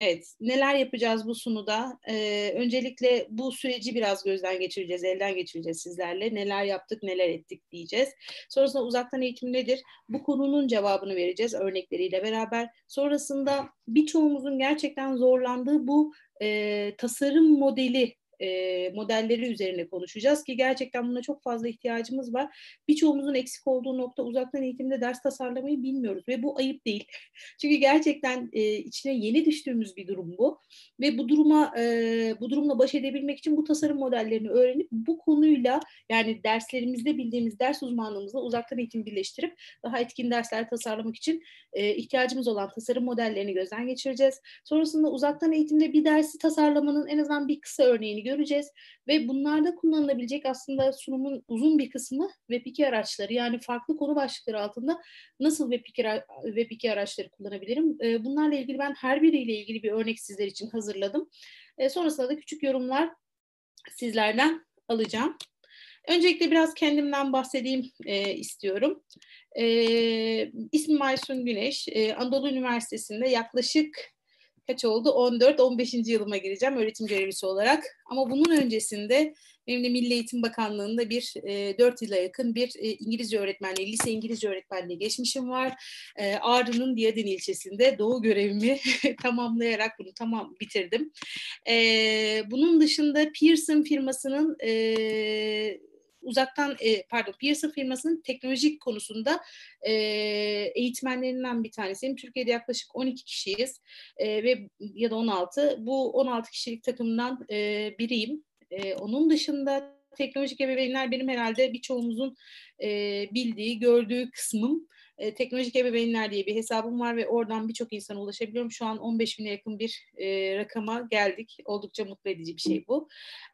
Evet, neler yapacağız bu sunuda? Ee, öncelikle bu süreci biraz gözden geçireceğiz, elden geçireceğiz sizlerle. Neler yaptık, neler ettik diyeceğiz. Sonrasında uzaktan eğitim nedir? Bu konunun cevabını vereceğiz örnekleriyle beraber. Sonrasında birçoğumuzun gerçekten zorlandığı bu e, tasarım modeli e, modelleri üzerine konuşacağız ki gerçekten buna çok fazla ihtiyacımız var. Birçoğumuzun eksik olduğu nokta uzaktan eğitimde ders tasarlamayı bilmiyoruz ve bu ayıp değil. Çünkü gerçekten e, içine yeni düştüğümüz bir durum bu ve bu duruma e, bu durumla baş edebilmek için bu tasarım modellerini öğrenip bu konuyla yani derslerimizde bildiğimiz ders uzmanlığımızla uzaktan eğitim birleştirip daha etkin dersler tasarlamak için e, ihtiyacımız olan tasarım modellerini gözden geçireceğiz. Sonrasında uzaktan eğitimde bir dersi tasarlamanın en azından bir kısa örneğini göreceğiz ve bunlarda kullanılabilecek aslında sunumun uzun bir kısmı Web2 araçları yani farklı konu başlıkları altında nasıl Web2, Web2 araçları kullanabilirim? E, bunlarla ilgili ben her biriyle ilgili bir örnek sizler için hazırladım. E, sonrasında da küçük yorumlar sizlerden alacağım. Öncelikle biraz kendimden bahsedeyim e, istiyorum. E, ismim Aysun Güneş. E, Anadolu Üniversitesi'nde yaklaşık kaç oldu? 14-15. yılıma gireceğim öğretim görevlisi olarak. Ama bunun öncesinde benim de Milli Eğitim Bakanlığı'nda bir e, 4 yıla yakın bir e, İngilizce öğretmenliği, lise İngilizce öğretmenliği geçmişim var. E, Ağrı'nın Diyadin ilçesinde doğu görevimi tamamlayarak bunu tamam bitirdim. E, bunun dışında Pearson firmasının e, uzaktan e, pardon Pearson firmasının teknolojik konusunda e, eğitmenlerinden bir tanesiyim. Türkiye'de yaklaşık 12 kişiyiz e, ve ya da 16. Bu 16 kişilik takımdan e, biriyim. E, onun dışında teknolojik ebeveynler benim herhalde birçoğumuzun e, bildiği, gördüğü kısmım e, teknolojik ebeveynler diye bir hesabım var ve oradan birçok insana ulaşabiliyorum. Şu an 15 bine yakın bir e, rakama geldik. Oldukça mutlu edici bir şey bu.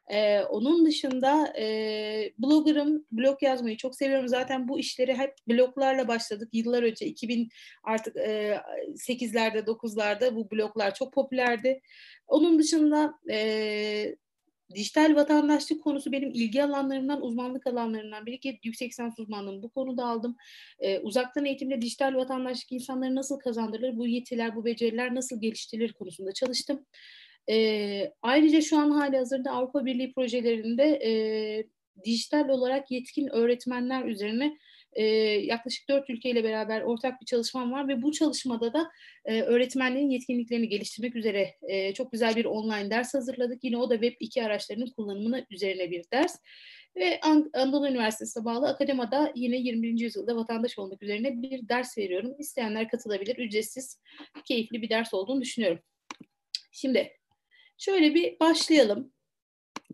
E, onun dışında e, bloggerım, blog yazmayı çok seviyorum. Zaten bu işleri hep bloglarla başladık. Yıllar önce 2000 artık e, 8'lerde 9'larda bu bloglar çok popülerdi. Onun dışında e, Dijital vatandaşlık konusu benim ilgi alanlarımdan, uzmanlık alanlarından biri ki yüksek lisans uzmanlığımı bu konuda aldım. Ee, uzaktan eğitimde dijital vatandaşlık insanları nasıl kazandırılır, bu yetiler, bu beceriler nasıl geliştirilir konusunda çalıştım. Ee, ayrıca şu an hali hazırda Avrupa Birliği projelerinde e, dijital olarak yetkin öğretmenler üzerine e, yaklaşık dört ülkeyle beraber ortak bir çalışmam var ve bu çalışmada da e, öğretmenlerin yetkinliklerini geliştirmek üzere e, çok güzel bir online ders hazırladık. Yine o da Web 2 araçlarının kullanımına üzerine bir ders. Ve An Anadolu Üniversitesi'ne bağlı akademada yine 21. yüzyılda vatandaş olmak üzerine bir ders veriyorum. İsteyenler katılabilir. Ücretsiz, keyifli bir ders olduğunu düşünüyorum. Şimdi şöyle bir başlayalım.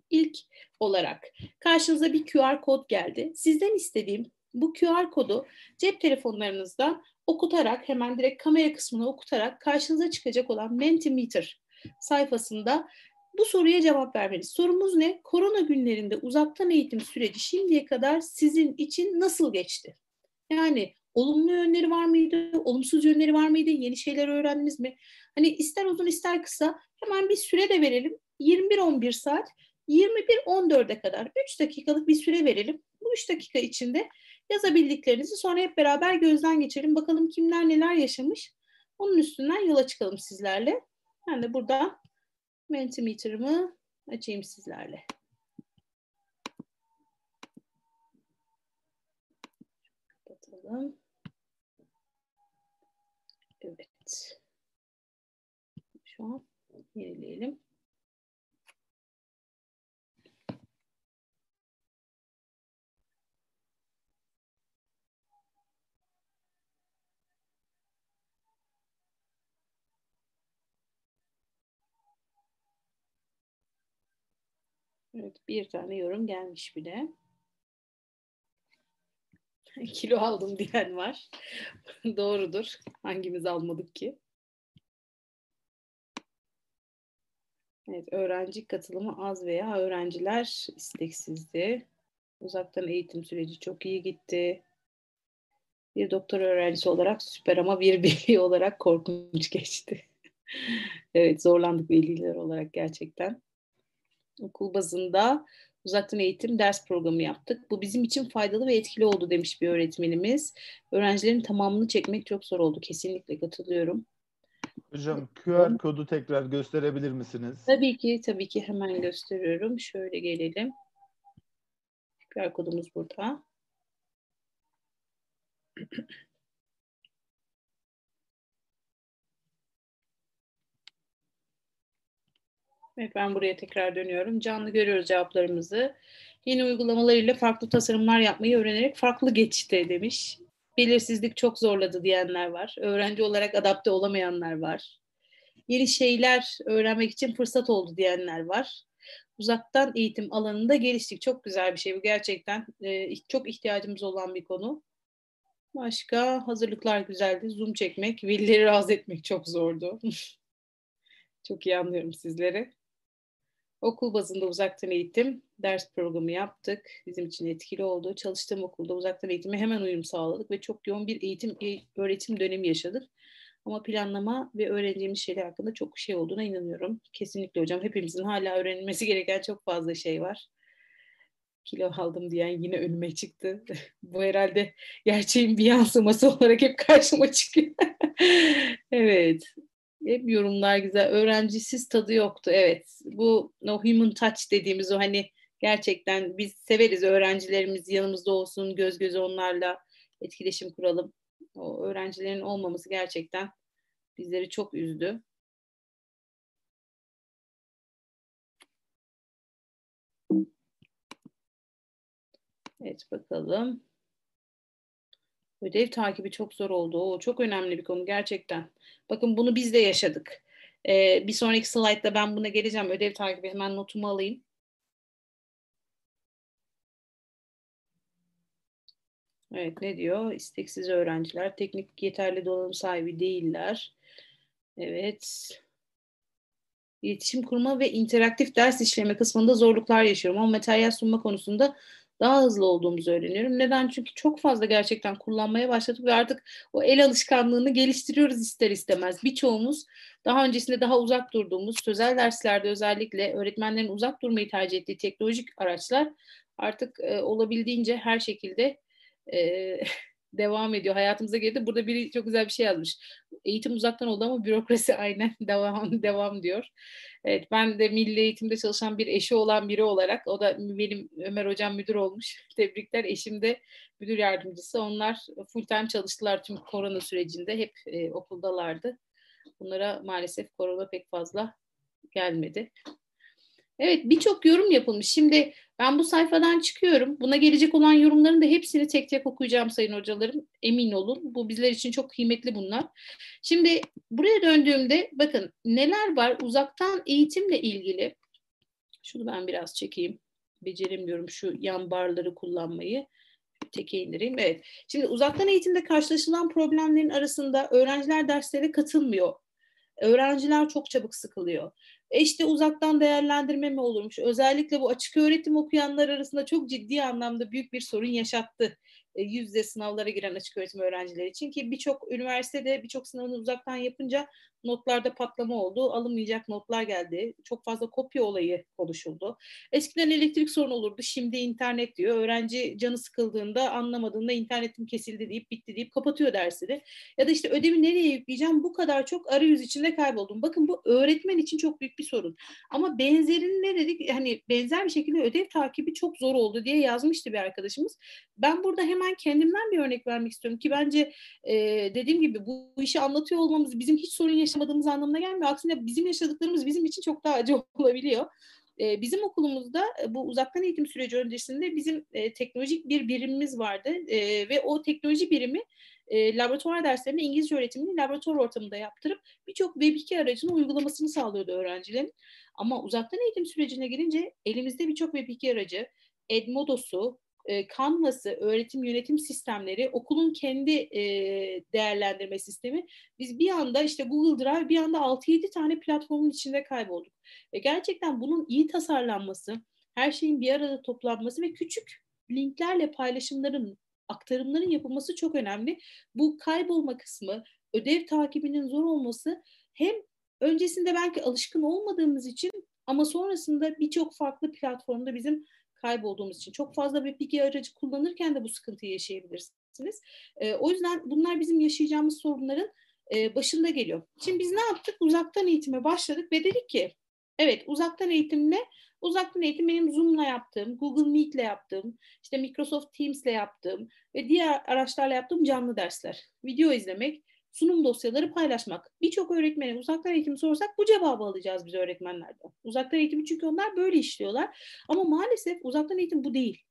İlk olarak karşınıza bir QR kod geldi. Sizden istediğim bu QR kodu cep telefonlarınızda okutarak hemen direkt kamera kısmına okutarak karşınıza çıkacak olan Mentimeter sayfasında bu soruya cevap vermeniz. Sorumuz ne? Korona günlerinde uzaktan eğitim süreci şimdiye kadar sizin için nasıl geçti? Yani olumlu yönleri var mıydı? Olumsuz yönleri var mıydı? Yeni şeyler öğrendiniz mi? Hani ister uzun ister kısa hemen bir süre de verelim. 21-11 saat 21-14'e kadar 3 dakikalık bir süre verelim. Bu 3 dakika içinde yazabildiklerinizi sonra hep beraber gözden geçirelim. Bakalım kimler neler yaşamış. Onun üstünden yola çıkalım sizlerle. Ben de burada Mentimeter'ımı açayım sizlerle. Kapatalım. Evet. Şu an yenileyelim. Evet, bir tane yorum gelmiş bile. Kilo aldım diyen var. Doğrudur. Hangimiz almadık ki? Evet, öğrenci katılımı az veya öğrenciler isteksizdi. Uzaktan eğitim süreci çok iyi gitti. Bir doktor öğrencisi olarak süper ama bir veli olarak korkunç geçti. evet, zorlandık veliler olarak gerçekten okul bazında uzaktan eğitim ders programı yaptık. Bu bizim için faydalı ve etkili oldu demiş bir öğretmenimiz. Öğrencilerin tamamını çekmek çok zor oldu. Kesinlikle katılıyorum. Hocam QR kodu tekrar gösterebilir misiniz? Tabii ki, tabii ki hemen gösteriyorum. Şöyle gelelim. QR kodumuz burada. Evet ben buraya tekrar dönüyorum. Canlı görüyoruz cevaplarımızı. Yeni uygulamalarıyla farklı tasarımlar yapmayı öğrenerek farklı geçti demiş. Belirsizlik çok zorladı diyenler var. Öğrenci olarak adapte olamayanlar var. Yeni şeyler öğrenmek için fırsat oldu diyenler var. Uzaktan eğitim alanında geliştik. Çok güzel bir şey bu gerçekten. E, çok ihtiyacımız olan bir konu. Başka hazırlıklar güzeldi. Zoom çekmek, velileri razı etmek çok zordu. çok iyi anlıyorum sizleri. Okul bazında uzaktan eğitim ders programı yaptık. Bizim için etkili oldu. Çalıştığım okulda uzaktan eğitime hemen uyum sağladık ve çok yoğun bir eğitim öğretim dönemi yaşadık. Ama planlama ve öğrendiğimiz şeyler hakkında çok şey olduğuna inanıyorum. Kesinlikle hocam hepimizin hala öğrenilmesi gereken çok fazla şey var. Kilo aldım diyen yine önüme çıktı. Bu herhalde gerçeğin bir yansıması olarak hep karşıma çıkıyor. evet. Hep yorumlar güzel. Öğrencisiz tadı yoktu. Evet. Bu no human touch dediğimiz o hani gerçekten biz severiz öğrencilerimiz yanımızda olsun, göz göze onlarla etkileşim kuralım. O öğrencilerin olmaması gerçekten bizleri çok üzdü. Evet bakalım. Ödev takibi çok zor oldu. O çok önemli bir konu gerçekten. Bakın bunu biz de yaşadık. Ee, bir sonraki slaytta ben buna geleceğim. Ödev takibi hemen notumu alayım. Evet ne diyor? İsteksiz öğrenciler teknik yeterli donanım sahibi değiller. Evet. İletişim kurma ve interaktif ders işleme kısmında zorluklar yaşıyorum ama materyal sunma konusunda daha hızlı olduğumuzu öğreniyorum. Neden? Çünkü çok fazla gerçekten kullanmaya başladık ve artık o el alışkanlığını geliştiriyoruz ister istemez. Birçoğumuz daha öncesinde daha uzak durduğumuz sözel derslerde özellikle öğretmenlerin uzak durmayı tercih ettiği teknolojik araçlar artık e, olabildiğince her şekilde e, devam ediyor. Hayatımıza girdi. Burada biri çok güzel bir şey yazmış. Eğitim uzaktan oldu ama bürokrasi aynen devam devam diyor. Evet ben de milli eğitimde çalışan bir eşi olan biri olarak o da benim Ömer hocam müdür olmuş. Tebrikler. Eşim de müdür yardımcısı. Onlar full time çalıştılar tüm korona sürecinde. Hep e, okuldalardı. Bunlara maalesef korona pek fazla gelmedi. Evet birçok yorum yapılmış. Şimdi ben bu sayfadan çıkıyorum. Buna gelecek olan yorumların da hepsini tek tek okuyacağım sayın hocalarım. Emin olun. Bu bizler için çok kıymetli bunlar. Şimdi buraya döndüğümde bakın neler var uzaktan eğitimle ilgili. Şunu ben biraz çekeyim. Beceremiyorum şu yan barları kullanmayı. Teke indireyim. Evet. Şimdi uzaktan eğitimde karşılaşılan problemlerin arasında öğrenciler derslere katılmıyor. Öğrenciler çok çabuk sıkılıyor. E işte uzaktan değerlendirme mi olurmuş? Özellikle bu açık öğretim okuyanlar arasında çok ciddi anlamda büyük bir sorun yaşattı e, yüzde sınavlara giren açık öğretim öğrencileri için ki birçok üniversitede birçok sınavını uzaktan yapınca notlarda patlama oldu. Alınmayacak notlar geldi. Çok fazla kopya olayı konuşuldu. Eskiden elektrik sorunu olurdu. Şimdi internet diyor. Öğrenci canı sıkıldığında anlamadığında internetim kesildi deyip bitti deyip kapatıyor dersini. Ya da işte ödevi nereye yükleyeceğim? Bu kadar çok arayüz içinde kayboldum. Bakın bu öğretmen için çok büyük bir sorun. Ama benzerini ne dedik? Hani benzer bir şekilde ödev takibi çok zor oldu diye yazmıştı bir arkadaşımız. Ben burada hemen kendimden bir örnek vermek istiyorum ki bence e, dediğim gibi bu, işi anlatıyor olmamız bizim hiç sorun yaşamadığımız anlamına gelmiyor. Aksine bizim yaşadıklarımız bizim için çok daha acı olabiliyor. E, bizim okulumuzda bu uzaktan eğitim süreci öncesinde bizim e, teknolojik bir birimimiz vardı e, ve o teknoloji birimi e, laboratuvar derslerini İngilizce öğretimini laboratuvar ortamında yaptırıp birçok Web2 aracının uygulamasını sağlıyordu öğrencilerin. Ama uzaktan eğitim sürecine gelince elimizde birçok Web2 aracı, Edmodos'u, e, öğretim yönetim sistemleri, okulun kendi e, değerlendirme sistemi. Biz bir anda işte Google Drive bir anda 6-7 tane platformun içinde kaybolduk. Ve gerçekten bunun iyi tasarlanması, her şeyin bir arada toplanması ve küçük linklerle paylaşımların, aktarımların yapılması çok önemli. Bu kaybolma kısmı, ödev takibinin zor olması hem öncesinde belki alışkın olmadığımız için ama sonrasında birçok farklı platformda bizim kaybolduğumuz için çok fazla bir bilgi aracı kullanırken de bu sıkıntıyı yaşayabilirsiniz. E, o yüzden bunlar bizim yaşayacağımız sorunların e, başında geliyor. Şimdi biz ne yaptık? Uzaktan eğitime başladık ve dedik ki evet uzaktan eğitimle Uzaktan eğitim benim Zoom'la yaptığım, Google Meet'le yaptığım, işte Microsoft Teams'le yaptığım ve diğer araçlarla yaptığım canlı dersler. Video izlemek, sunum dosyaları paylaşmak. Birçok öğretmene uzaktan eğitimi sorsak bu cevabı alacağız biz öğretmenlerden. Uzaktan eğitimi çünkü onlar böyle işliyorlar. Ama maalesef uzaktan eğitim bu değil.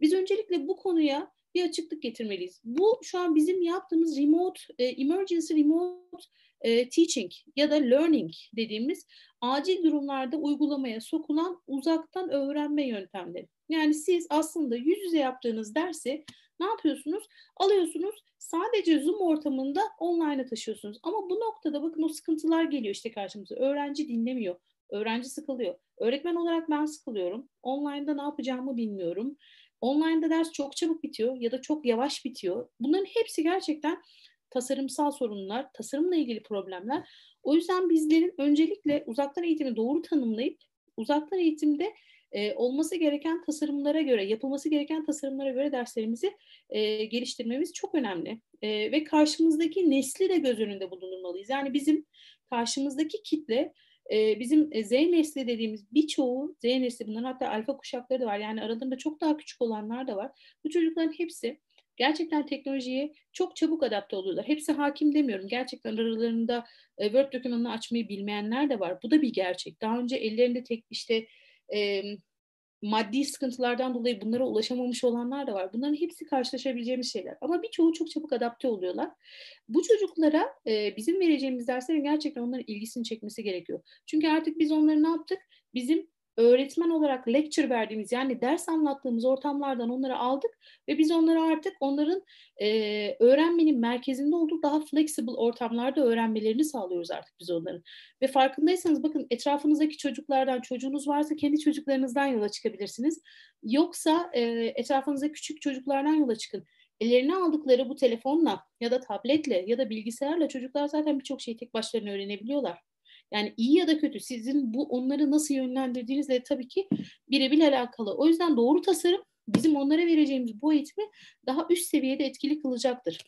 Biz öncelikle bu konuya bir açıklık getirmeliyiz. Bu şu an bizim yaptığımız remote, e, emergency remote e, teaching ya da learning dediğimiz acil durumlarda uygulamaya sokulan uzaktan öğrenme yöntemleri. Yani siz aslında yüz yüze yaptığınız dersi ne yapıyorsunuz? Alıyorsunuz sadece Zoom ortamında online'a taşıyorsunuz. Ama bu noktada bakın o sıkıntılar geliyor işte karşımıza. Öğrenci dinlemiyor. Öğrenci sıkılıyor. Öğretmen olarak ben sıkılıyorum. Online'da ne yapacağımı bilmiyorum. Online'da ders çok çabuk bitiyor ya da çok yavaş bitiyor. Bunların hepsi gerçekten tasarımsal sorunlar, tasarımla ilgili problemler. O yüzden bizlerin öncelikle uzaktan eğitimi doğru tanımlayıp uzaktan eğitimde e, olması gereken tasarımlara göre, yapılması gereken tasarımlara göre derslerimizi e, geliştirmemiz çok önemli. E, ve karşımızdaki nesli de göz önünde bulundurmalıyız. Yani bizim karşımızdaki kitle e, bizim Z nesli dediğimiz birçoğu Z nesli bunların hatta alfa kuşakları da var. Yani aralarında çok daha küçük olanlar da var. Bu çocukların hepsi gerçekten teknolojiye çok çabuk adapte oluyorlar. Hepsi hakim demiyorum. Gerçekten aralarında e, Word dokümanını açmayı bilmeyenler de var. Bu da bir gerçek. Daha önce ellerinde tek işte e, maddi sıkıntılardan dolayı bunlara ulaşamamış olanlar da var. Bunların hepsi karşılaşabileceğimiz şeyler. Ama birçoğu çok çabuk adapte oluyorlar. Bu çocuklara e, bizim vereceğimiz derslerin gerçekten onların ilgisini çekmesi gerekiyor. Çünkü artık biz onları ne yaptık? Bizim öğretmen olarak lecture verdiğimiz yani ders anlattığımız ortamlardan onları aldık ve biz onları artık onların e, öğrenmenin merkezinde olduğu daha flexible ortamlarda öğrenmelerini sağlıyoruz artık biz onların. Ve farkındaysanız bakın etrafınızdaki çocuklardan çocuğunuz varsa kendi çocuklarınızdan yola çıkabilirsiniz. Yoksa e, etrafınızda küçük çocuklardan yola çıkın. Ellerine aldıkları bu telefonla ya da tabletle ya da bilgisayarla çocuklar zaten birçok şeyi tek başlarına öğrenebiliyorlar. Yani iyi ya da kötü sizin bu onları nasıl yönlendirdiğinizle tabii ki birebir alakalı. O yüzden doğru tasarım bizim onlara vereceğimiz bu eğitimi daha üst seviyede etkili kılacaktır.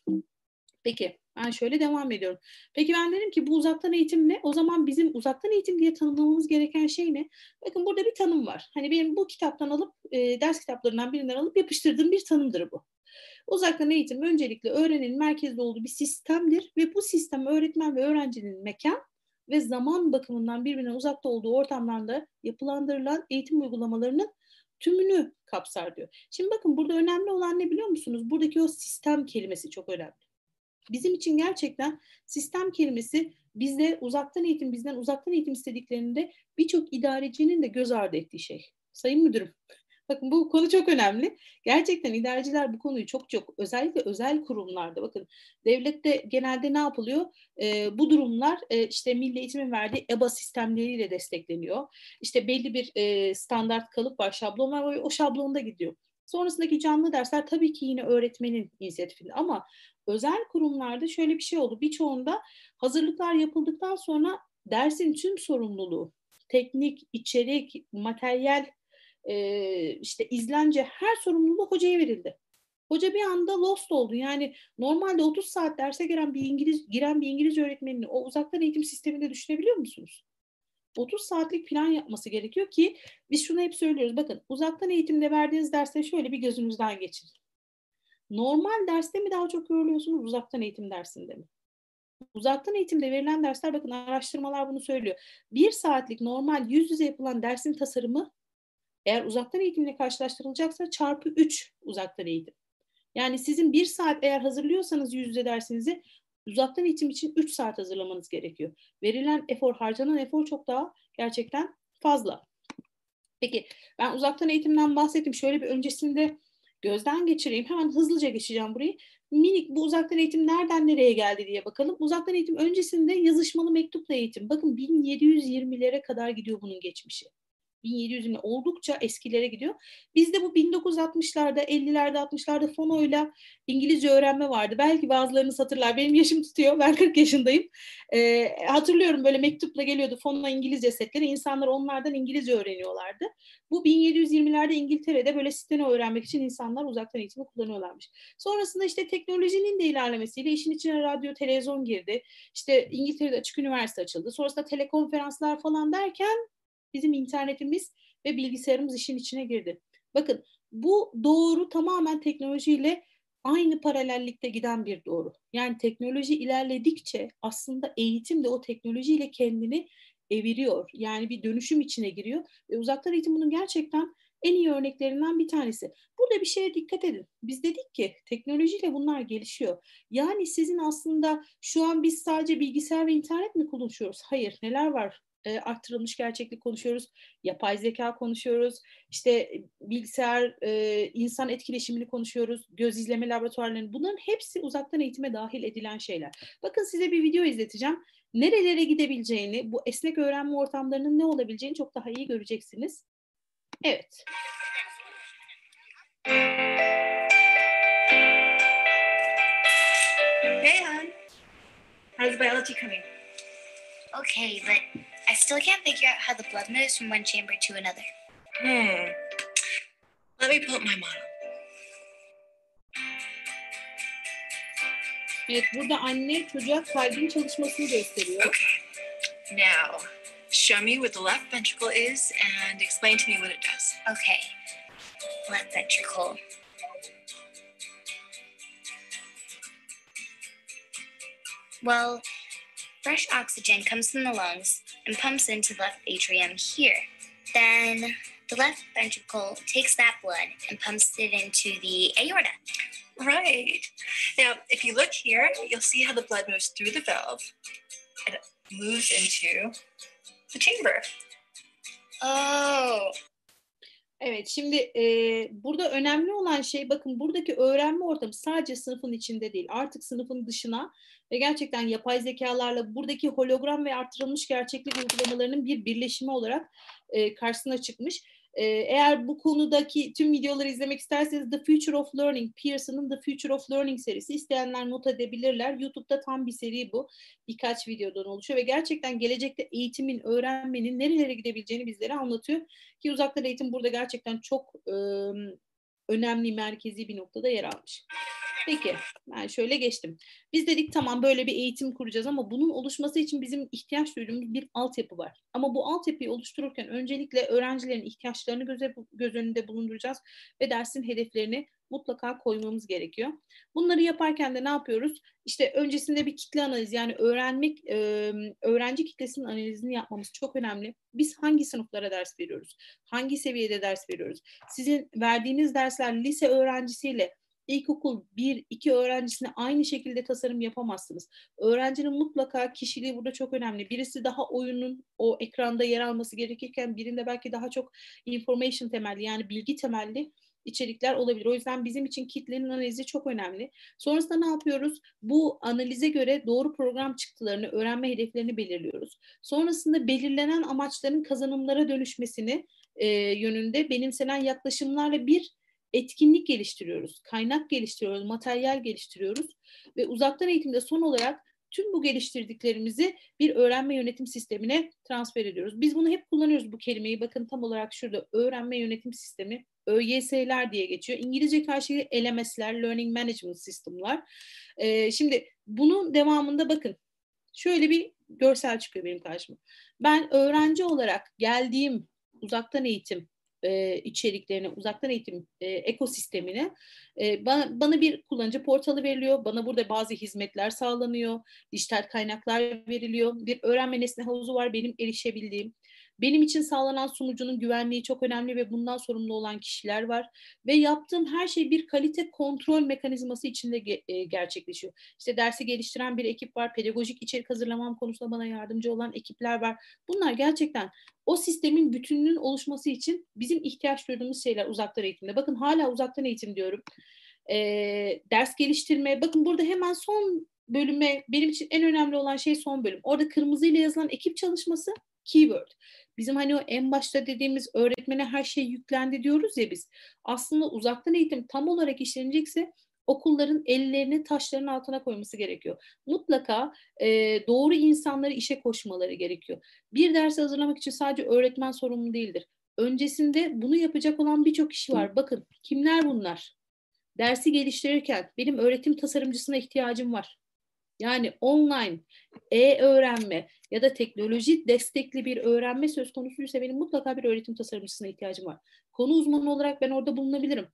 Peki ben şöyle devam ediyorum. Peki ben dedim ki bu uzaktan eğitim ne? O zaman bizim uzaktan eğitim diye tanımlamamız gereken şey ne? Bakın burada bir tanım var. Hani benim bu kitaptan alıp e, ders kitaplarından birinden alıp yapıştırdığım bir tanımdır bu. Uzaktan eğitim öncelikle öğrenenin merkezde olduğu bir sistemdir ve bu sistem öğretmen ve öğrencinin mekan ve zaman bakımından birbirine uzakta olduğu ortamlarda yapılandırılan eğitim uygulamalarının tümünü kapsar diyor. Şimdi bakın burada önemli olan ne biliyor musunuz? Buradaki o sistem kelimesi çok önemli. Bizim için gerçekten sistem kelimesi bizde uzaktan eğitim, bizden uzaktan eğitim istediklerinde birçok idarecinin de göz ardı ettiği şey. Sayın Müdürüm, Bakın bu konu çok önemli. Gerçekten idareciler bu konuyu çok çok özellikle özel kurumlarda bakın devlette genelde ne yapılıyor? E, bu durumlar e, işte Milli Eğitim'in verdiği EBA sistemleriyle destekleniyor. İşte belli bir e, standart kalıp var, şablon var o şablonda gidiyor. Sonrasındaki canlı dersler tabii ki yine öğretmenin inisiyatifinde ama özel kurumlarda şöyle bir şey oldu. Birçoğunda hazırlıklar yapıldıktan sonra dersin tüm sorumluluğu, teknik, içerik, materyal e, işte izlence her sorumluluğu hocaya verildi. Hoca bir anda lost oldu. Yani normalde 30 saat derse giren bir İngiliz giren bir İngiliz öğretmenini o uzaktan eğitim sisteminde düşünebiliyor musunuz? 30 saatlik plan yapması gerekiyor ki biz şunu hep söylüyoruz. Bakın uzaktan eğitimde verdiğiniz derste şöyle bir gözünüzden geçirin. Normal derste mi daha çok yoruluyorsunuz uzaktan eğitim dersinde mi? Uzaktan eğitimde verilen dersler bakın araştırmalar bunu söylüyor. Bir saatlik normal yüz yüze yapılan dersin tasarımı eğer uzaktan eğitimle karşılaştırılacaksa çarpı 3 uzaktan eğitim. Yani sizin bir saat eğer hazırlıyorsanız yüz yüze dersinizi uzaktan eğitim için 3 saat hazırlamanız gerekiyor. Verilen efor, harcanan efor çok daha gerçekten fazla. Peki ben uzaktan eğitimden bahsettim. Şöyle bir öncesinde gözden geçireyim. Hemen hızlıca geçeceğim burayı. Minik bu uzaktan eğitim nereden nereye geldi diye bakalım. Uzaktan eğitim öncesinde yazışmalı mektupla eğitim. Bakın 1720'lere kadar gidiyor bunun geçmişi. 1700'ün oldukça eskilere gidiyor. Bizde bu 1960'larda, 50'lerde, 60'larda fonoyla İngilizce öğrenme vardı. Belki bazılarınız hatırlar. Benim yaşım tutuyor. Ben 40 yaşındayım. Ee, hatırlıyorum böyle mektupla geliyordu fono İngilizce setleri. İnsanlar onlardan İngilizce öğreniyorlardı. Bu 1720'lerde İngiltere'de böyle steno öğrenmek için insanlar uzaktan eğitimi kullanıyorlarmış. Sonrasında işte teknolojinin de ilerlemesiyle işin içine radyo, televizyon girdi. İşte İngiltere'de açık üniversite açıldı. Sonrasında telekonferanslar falan derken bizim internetimiz ve bilgisayarımız işin içine girdi. Bakın bu doğru tamamen teknolojiyle aynı paralellikte giden bir doğru. Yani teknoloji ilerledikçe aslında eğitim de o teknolojiyle kendini eviriyor. Yani bir dönüşüm içine giriyor ve uzaktan eğitim bunun gerçekten en iyi örneklerinden bir tanesi. Burada bir şeye dikkat edin. Biz dedik ki teknolojiyle bunlar gelişiyor. Yani sizin aslında şu an biz sadece bilgisayar ve internet mi konuşuyoruz? Hayır, neler var? E, arttırılmış gerçeklik konuşuyoruz, yapay zeka konuşuyoruz, işte bilgisayar, e, insan etkileşimini konuşuyoruz, göz izleme laboratuvarlarını. Bunların hepsi uzaktan eğitime dahil edilen şeyler. Bakın size bir video izleteceğim. Nerelere gidebileceğini, bu esnek öğrenme ortamlarının ne olabileceğini çok daha iyi göreceksiniz. Evet. Hey, hon. How's biology coming? Okay, but I still can't figure out how the blood moves from one chamber to another. Hmm. Let me pull up my model. Evet, burada anne çocuğa kalbin çalışmasını gösteriyor. Okay. Now, show me what the left ventricle is and explain to me what it does. Okay. Left ventricle. Well, fresh oxygen comes from the lungs and pumps into the left atrium here. Then the left ventricle takes that blood and pumps it into the aorta. Right. Now, if you look here, you'll see how the blood moves through the valve and it moves into the chamber. Oh, Evet, şimdi e, burada önemli olan şey bakın buradaki öğrenme ortamı sadece sınıfın içinde değil, artık sınıfın dışına ve gerçekten yapay zekalarla buradaki hologram ve artırılmış gerçeklik uygulamalarının bir birleşimi olarak e, karşısına çıkmış. E, eğer bu konudaki tüm videoları izlemek isterseniz The Future of Learning, Pearson'ın The Future of Learning serisi isteyenler not edebilirler. YouTube'da tam bir seri bu. Birkaç videodan oluşuyor ve gerçekten gelecekte eğitimin, öğrenmenin nerelere gidebileceğini bizlere anlatıyor. Ki uzaktan eğitim burada gerçekten çok e, önemli, merkezi bir noktada yer almış. Peki, ben şöyle geçtim. Biz dedik tamam böyle bir eğitim kuracağız ama bunun oluşması için bizim ihtiyaç duyduğumuz bir altyapı var. Ama bu altyapıyı oluştururken öncelikle öğrencilerin ihtiyaçlarını göze, göz önünde bulunduracağız ve dersin hedeflerini mutlaka koymamız gerekiyor. Bunları yaparken de ne yapıyoruz? İşte öncesinde bir kitle analizi yani öğrenmek, öğrenci kitlesinin analizini yapmamız çok önemli. Biz hangi sınıflara ders veriyoruz? Hangi seviyede ders veriyoruz? Sizin verdiğiniz dersler lise öğrencisiyle ilkokul 1-2 öğrencisine aynı şekilde tasarım yapamazsınız. Öğrencinin mutlaka kişiliği burada çok önemli. Birisi daha oyunun o ekranda yer alması gerekirken birinde belki daha çok information temelli yani bilgi temelli içerikler olabilir. O yüzden bizim için kitlenin analizi çok önemli. Sonrasında ne yapıyoruz? Bu analize göre doğru program çıktılarını, öğrenme hedeflerini belirliyoruz. Sonrasında belirlenen amaçların kazanımlara dönüşmesini e, yönünde benimsenen yaklaşımlarla bir etkinlik geliştiriyoruz, kaynak geliştiriyoruz, materyal geliştiriyoruz ve uzaktan eğitimde son olarak tüm bu geliştirdiklerimizi bir öğrenme yönetim sistemine transfer ediyoruz. Biz bunu hep kullanıyoruz bu kelimeyi. Bakın tam olarak şurada öğrenme yönetim sistemi ÖYS'ler diye geçiyor. İngilizce karşılığı LMS'ler, Learning Management System'lar. Ee, şimdi bunun devamında bakın şöyle bir görsel çıkıyor benim karşıma. Ben öğrenci olarak geldiğim uzaktan eğitim e, içeriklerine, uzaktan eğitim e, ekosistemine e, bana, bana bir kullanıcı portalı veriliyor. Bana burada bazı hizmetler sağlanıyor. Dijital kaynaklar veriliyor. Bir öğrenme nesne havuzu var benim erişebildiğim. Benim için sağlanan sunucunun güvenliği çok önemli ve bundan sorumlu olan kişiler var. Ve yaptığım her şey bir kalite kontrol mekanizması içinde ge- e, gerçekleşiyor. İşte dersi geliştiren bir ekip var, pedagojik içerik hazırlamam konusunda bana yardımcı olan ekipler var. Bunlar gerçekten o sistemin bütününün oluşması için bizim ihtiyaç duyduğumuz şeyler uzaktan eğitimde. Bakın hala uzaktan eğitim diyorum. E, ders geliştirme. Bakın burada hemen son bölüme benim için en önemli olan şey son bölüm. Orada kırmızıyla yazılan ekip çalışması keyword. Bizim hani o en başta dediğimiz öğretmene her şey yüklendi diyoruz ya biz. Aslında uzaktan eğitim tam olarak işlenecekse okulların ellerini taşların altına koyması gerekiyor. Mutlaka e, doğru insanları işe koşmaları gerekiyor. Bir dersi hazırlamak için sadece öğretmen sorumlu değildir. Öncesinde bunu yapacak olan birçok kişi var. Bakın kimler bunlar? Dersi geliştirirken benim öğretim tasarımcısına ihtiyacım var. Yani online, e-öğrenme ya da teknoloji destekli bir öğrenme söz konusuysa benim mutlaka bir öğretim tasarımcısına ihtiyacım var. Konu uzmanı olarak ben orada bulunabilirim.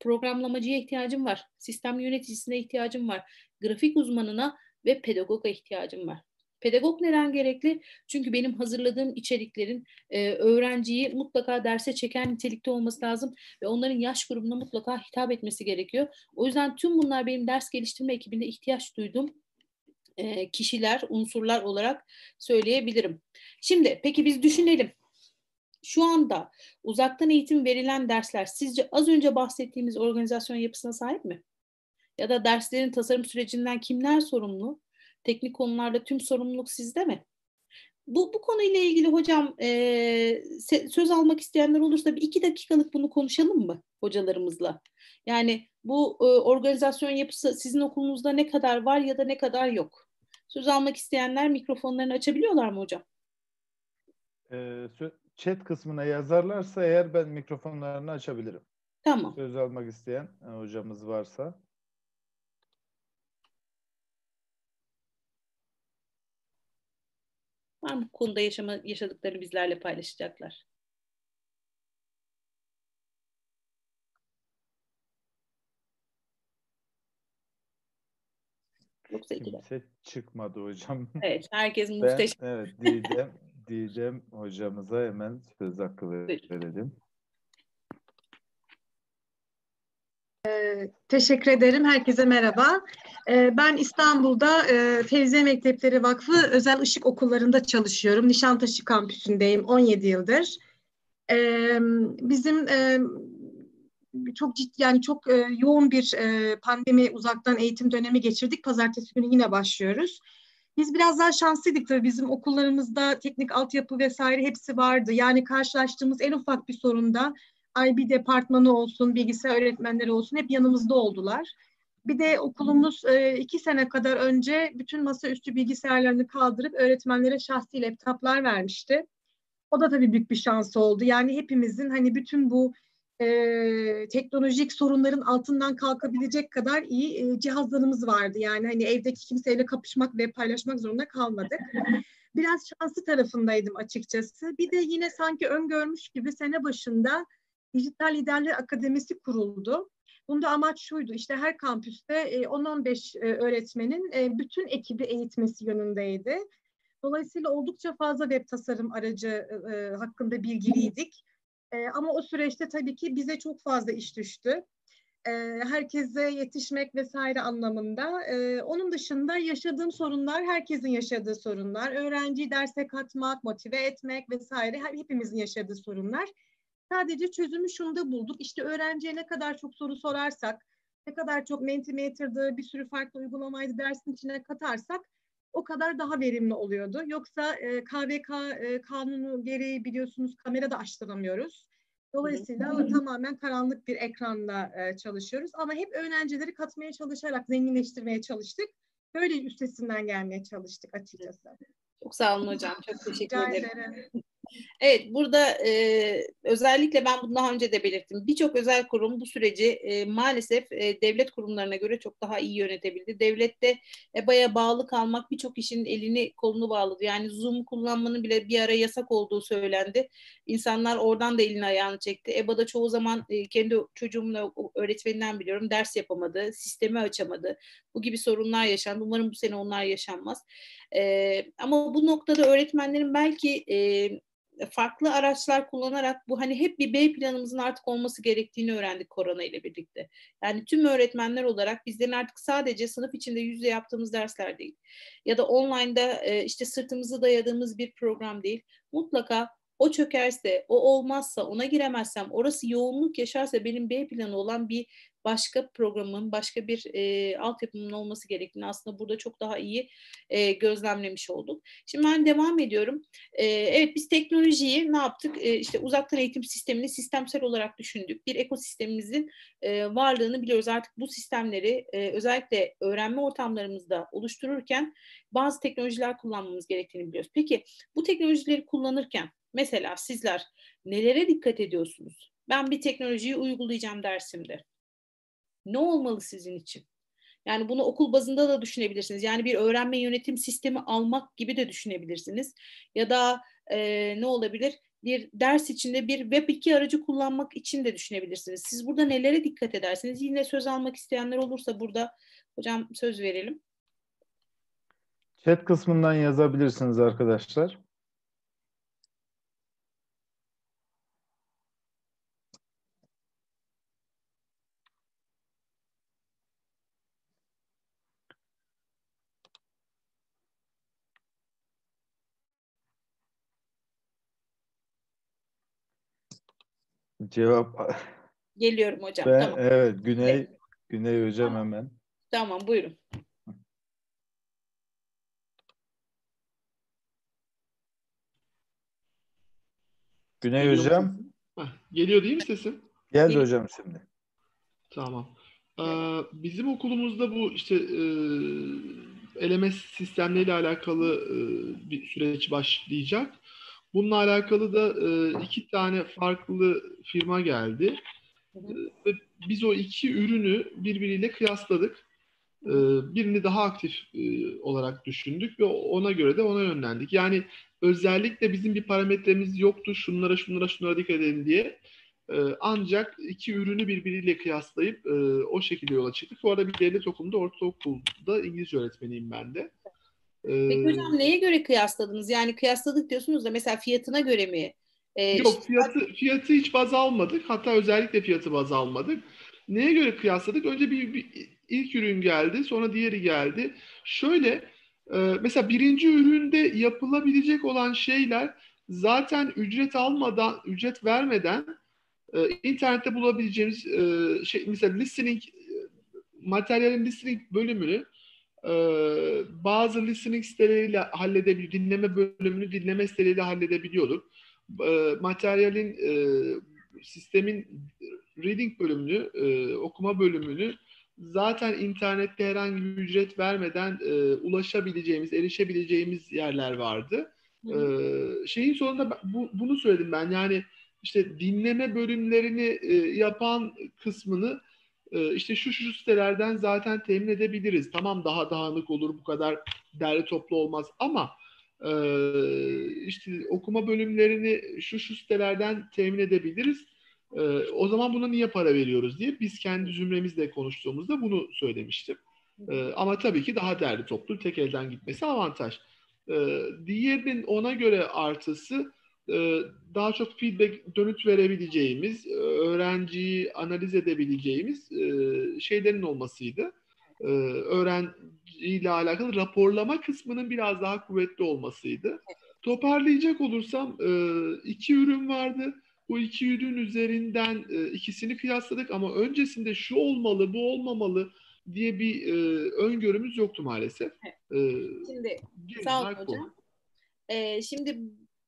Programlamacıya ihtiyacım var. Sistem yöneticisine ihtiyacım var. Grafik uzmanına ve pedagoga ihtiyacım var. Pedagog neden gerekli? Çünkü benim hazırladığım içeriklerin e, öğrenciyi mutlaka derse çeken nitelikte olması lazım ve onların yaş grubuna mutlaka hitap etmesi gerekiyor. O yüzden tüm bunlar benim ders geliştirme ekibinde ihtiyaç duyduğum e, kişiler, unsurlar olarak söyleyebilirim. Şimdi peki biz düşünelim. Şu anda uzaktan eğitim verilen dersler sizce az önce bahsettiğimiz organizasyon yapısına sahip mi? Ya da derslerin tasarım sürecinden kimler sorumlu? Teknik konularda tüm sorumluluk sizde mi? Bu, bu konuyla ilgili hocam e, söz almak isteyenler olursa bir iki dakikalık bunu konuşalım mı hocalarımızla? Yani bu e, organizasyon yapısı sizin okulunuzda ne kadar var ya da ne kadar yok? Söz almak isteyenler mikrofonlarını açabiliyorlar mı hocam? Ee, chat kısmına yazarlarsa eğer ben mikrofonlarını açabilirim. Tamam. Söz almak isteyen e, hocamız varsa. Var mı konuda yaşama, yaşadıklarını bizlerle paylaşacaklar? Yoksa Kimse çıkmadı hocam. Evet, herkes muhteşem. Ben, evet, Didem, Didem hocamıza hemen söz hakkı verelim. Ee, teşekkür ederim. Herkese merhaba. Ee, ben İstanbul'da e, Fevziye Mektepleri Vakfı Özel Işık Okullarında çalışıyorum. Nişantaşı kampüsündeyim 17 yıldır. Ee, bizim e, çok ciddi yani çok e, yoğun bir e, pandemi uzaktan eğitim dönemi geçirdik. Pazartesi günü yine başlıyoruz. Biz biraz daha şanslıydık tabii bizim okullarımızda teknik altyapı vesaire hepsi vardı. Yani karşılaştığımız en ufak bir sorunda IB departmanı olsun, bilgisayar öğretmenleri olsun hep yanımızda oldular. Bir de okulumuz e, iki sene kadar önce bütün masaüstü bilgisayarlarını kaldırıp öğretmenlere şahsi laptoplar vermişti. O da tabii büyük bir şans oldu. Yani hepimizin hani bütün bu e, teknolojik sorunların altından kalkabilecek kadar iyi e, cihazlarımız vardı. Yani hani evdeki kimseyle kapışmak ve paylaşmak zorunda kalmadık. Biraz şanslı tarafındaydım açıkçası. Bir de yine sanki öngörmüş gibi sene başında Dijital Liderler Akademisi kuruldu. Bunda amaç şuydu işte her kampüste 10-15 e, öğretmenin bütün ekibi eğitmesi yönündeydi. Dolayısıyla oldukça fazla web tasarım aracı hakkında bilgiliydik. Ama o süreçte tabii ki bize çok fazla iş düştü. Herkese yetişmek vesaire anlamında. Onun dışında yaşadığım sorunlar herkesin yaşadığı sorunlar. Öğrenciyi derse katmak, motive etmek vesaire hepimizin yaşadığı sorunlar. Sadece çözümü şunda bulduk. İşte öğrenciye ne kadar çok soru sorarsak, ne kadar çok Mentimeter'dı, bir sürü farklı uygulamaydı dersin içine katarsak o kadar daha verimli oluyordu. Yoksa e, KVK e, kanunu gereği biliyorsunuz kamera da açtıramıyoruz. Dolayısıyla hı hı. tamamen karanlık bir ekranda e, çalışıyoruz. Ama hep öğrencileri katmaya çalışarak zenginleştirmeye çalıştık. Böyle üstesinden gelmeye çalıştık açıkçası. Çok sağ olun hocam. Çok teşekkür ederim. Evet, burada e, özellikle ben bunu daha önce de belirttim. Birçok özel kurum bu süreci e, maalesef e, devlet kurumlarına göre çok daha iyi yönetebildi. Devlette EBA'ya bağlı kalmak birçok kişinin elini kolunu bağladı. Yani Zoom kullanmanın bile bir ara yasak olduğu söylendi. İnsanlar oradan da elini ayağını çekti. EBA'da çoğu zaman e, kendi çocuğumla öğretmeninden biliyorum ders yapamadı, sistemi açamadı. Bu gibi sorunlar yaşandı. Umarım bu sene onlar yaşanmaz. E, ama bu noktada öğretmenlerin belki e, farklı araçlar kullanarak bu hani hep bir B planımızın artık olması gerektiğini öğrendik korona ile birlikte. Yani tüm öğretmenler olarak bizlerin artık sadece sınıf içinde yüzde yaptığımız dersler değil ya da online'da e, işte sırtımızı dayadığımız bir program değil. Mutlaka o çökerse, o olmazsa, ona giremezsem, orası yoğunluk yaşarsa benim B planı olan bir başka programın, başka bir e, altyapımın olması gerektiğini aslında burada çok daha iyi e, gözlemlemiş olduk. Şimdi ben devam ediyorum. E, evet biz teknolojiyi ne yaptık? E, işte uzaktan eğitim sistemini sistemsel olarak düşündük. Bir ekosistemimizin e, varlığını biliyoruz. Artık bu sistemleri e, özellikle öğrenme ortamlarımızda oluştururken bazı teknolojiler kullanmamız gerektiğini biliyoruz. Peki bu teknolojileri kullanırken mesela sizler nelere dikkat ediyorsunuz? Ben bir teknolojiyi uygulayacağım dersimde. Ne olmalı sizin için? Yani bunu okul bazında da düşünebilirsiniz. Yani bir öğrenme yönetim sistemi almak gibi de düşünebilirsiniz. Ya da e, ne olabilir? Bir ders içinde bir web 2 aracı kullanmak için de düşünebilirsiniz. Siz burada nelere dikkat edersiniz? Yine söz almak isteyenler olursa burada hocam söz verelim. Chat kısmından yazabilirsiniz arkadaşlar. Cevap Geliyorum hocam. ben, tamam. evet Güney Evet. Güney hocam Tamam. hemen. Tamam buyurun. Güney Geliyor hocam? Heh, geliyor değil mi sesim? geldi Geliyor. hocam şimdi. Tamam. Ee, bizim okulumuzda bu işte e, LMS sistemleriyle alakalı e, bir süreç başlayacak. Bununla alakalı da e, iki tane farklı firma geldi. E, Ve biz o iki ürünü birbiriyle kıyasladık. E, birini daha aktif e, olarak düşündük ve ona göre de ona yönlendik. Yani özellikle bizim bir parametremiz yoktu. Şunlara şunlara şunlara dikkat edin diye. Ee, ancak iki ürünü birbiriyle kıyaslayıp e, o şekilde yola çıktık. Bu arada bir devlet okulunda, ortaokulda İngilizce öğretmeniyim ben de. Ee, Peki hocam neye göre kıyasladınız? Yani kıyasladık diyorsunuz da mesela fiyatına göre mi? Ee, Yok işte- fiyatı, fiyatı hiç baz almadık. Hatta özellikle fiyatı baz almadık. Neye göre kıyasladık? Önce bir, bir ilk ürün geldi, sonra diğeri geldi. Şöyle e, mesela birinci üründe yapılabilecek olan şeyler zaten ücret almadan, ücret vermeden e, internette bulabileceğimiz e, şey mesela listening e, materyalin listening bölümünü e, bazı listening siteleriyle halledebil dinleme bölümünü dinleme siteleriyle halledebiliyorduk. E, materyalin e, sistemin reading bölümünü, e, okuma bölümünü zaten internette herhangi bir ücret vermeden e, ulaşabileceğimiz, erişebileceğimiz yerler vardı. Hı. Ee, şeyin sonunda bu, bunu söyledim ben yani işte dinleme bölümlerini e, yapan kısmını işte şu şu sitelerden zaten temin edebiliriz. Tamam daha dağınık olur bu kadar derli toplu olmaz ama e, işte okuma bölümlerini şu şu sitelerden temin edebiliriz. E, o zaman buna niye para veriyoruz diye biz kendi zümremizle konuştuğumuzda bunu söylemiştim. E, ama tabii ki daha derli toplu tek elden gitmesi avantaj. Ee, diğerinin ona göre artısı e, daha çok feedback dönüt verebileceğimiz, e, öğrenciyi analiz edebileceğimiz e, şeylerin olmasıydı. Öğrenciyle alakalı raporlama kısmının biraz daha kuvvetli olmasıydı. Toparlayacak olursam e, iki ürün vardı. Bu iki ürün üzerinden e, ikisini kıyasladık ama öncesinde şu olmalı, bu olmamalı diye bir e, öngörümüz yoktu maalesef. E, Şimdi Sağ olun bu. hocam. Ee, şimdi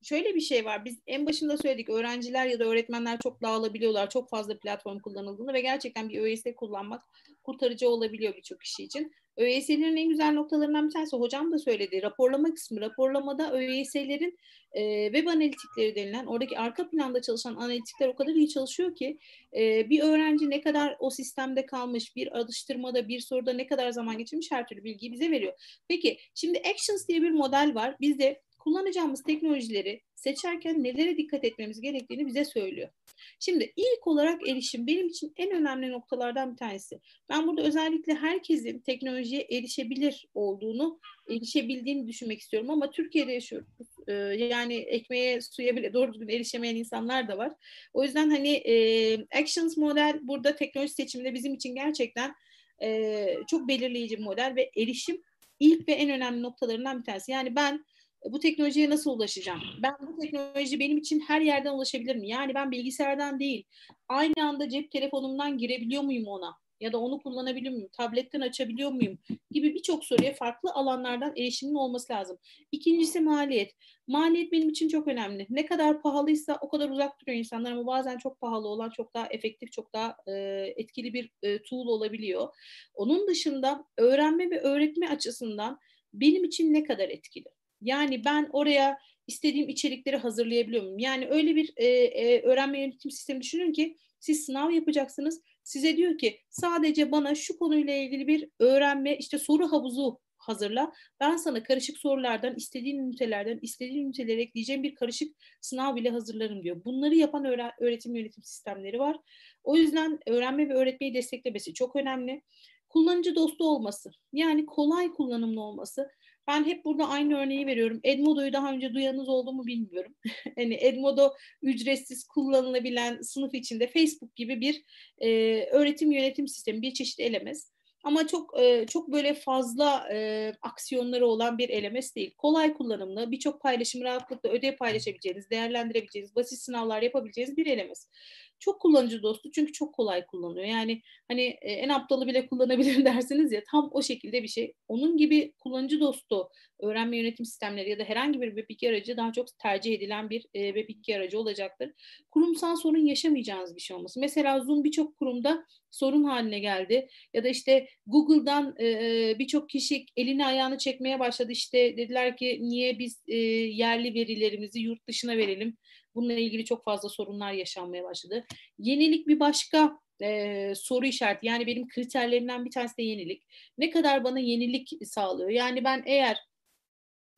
şöyle bir şey var. Biz en başında söyledik öğrenciler ya da öğretmenler çok dağılabiliyorlar. Çok fazla platform kullanıldığını ve gerçekten bir ÖYS kullanmak kurtarıcı olabiliyor birçok kişi için. ÖYS'lerin en güzel noktalarından bir tanesi hocam da söyledi. Raporlama kısmı. Raporlamada ÖYS'lerin e, web analitikleri denilen oradaki arka planda çalışan analitikler o kadar iyi çalışıyor ki e, bir öğrenci ne kadar o sistemde kalmış, bir alıştırmada, bir soruda ne kadar zaman geçirmiş her türlü bilgiyi bize veriyor. Peki şimdi Actions diye bir model var. Bizde kullanacağımız teknolojileri seçerken nelere dikkat etmemiz gerektiğini bize söylüyor. Şimdi ilk olarak erişim benim için en önemli noktalardan bir tanesi. Ben burada özellikle herkesin teknolojiye erişebilir olduğunu, erişebildiğini düşünmek istiyorum ama Türkiye'de yaşıyoruz. Ee, yani ekmeğe, suya bile doğru düzgün erişemeyen insanlar da var. O yüzden hani e, Actions model burada teknoloji seçiminde bizim için gerçekten e, çok belirleyici bir model ve erişim ilk ve en önemli noktalarından bir tanesi. Yani ben bu teknolojiye nasıl ulaşacağım? Ben bu teknoloji benim için her yerden ulaşabilir mi? Yani ben bilgisayardan değil, aynı anda cep telefonumdan girebiliyor muyum ona? Ya da onu kullanabiliyor muyum? Tabletten açabiliyor muyum? Gibi birçok soruya farklı alanlardan erişimin olması lazım. İkincisi maliyet. Maliyet benim için çok önemli. Ne kadar pahalıysa o kadar uzak duruyor insanlar ama bazen çok pahalı olan çok daha efektif, çok daha e, etkili bir e, tool olabiliyor. Onun dışında öğrenme ve öğretme açısından benim için ne kadar etkili? Yani ben oraya istediğim içerikleri hazırlayabiliyor muyum? Yani öyle bir e, e, öğrenme yönetim sistemi düşünün ki siz sınav yapacaksınız. Size diyor ki sadece bana şu konuyla ilgili bir öğrenme işte soru havuzu hazırla. Ben sana karışık sorulardan, istediğin ünitelerden, istediğin üniteleri ekleyeceğim bir karışık sınav bile hazırlarım diyor. Bunları yapan öğretim yönetim sistemleri var. O yüzden öğrenme ve öğretmeyi desteklemesi çok önemli. Kullanıcı dostu olması, yani kolay kullanımlı olması. Ben hep burada aynı örneği veriyorum. Edmodo'yu daha önce duyanız oldu mu bilmiyorum. hani Edmodo ücretsiz kullanılabilen sınıf içinde Facebook gibi bir e, öğretim yönetim sistemi, bir çeşit elemez. Ama çok e, çok böyle fazla e, aksiyonları olan bir LMS değil. Kolay kullanımlı, birçok paylaşım rahatlıkla ödev paylaşabileceğiniz, değerlendirebileceğiniz, basit sınavlar yapabileceğiniz bir LMS çok kullanıcı dostu çünkü çok kolay kullanıyor. Yani hani e, en aptalı bile kullanabilir dersiniz ya tam o şekilde bir şey. Onun gibi kullanıcı dostu öğrenme yönetim sistemleri ya da herhangi bir web aracı daha çok tercih edilen bir e, web aracı olacaktır. Kurumsal sorun yaşamayacağınız bir şey olması. Mesela Zoom birçok kurumda sorun haline geldi. Ya da işte Google'dan e, birçok kişi elini ayağını çekmeye başladı. İşte dediler ki niye biz yerli verilerimizi yurt dışına verelim? Bununla ilgili çok fazla sorunlar yaşanmaya başladı. Yenilik bir başka e, soru işareti. Yani benim kriterlerimden bir tanesi de yenilik. Ne kadar bana yenilik sağlıyor? Yani ben eğer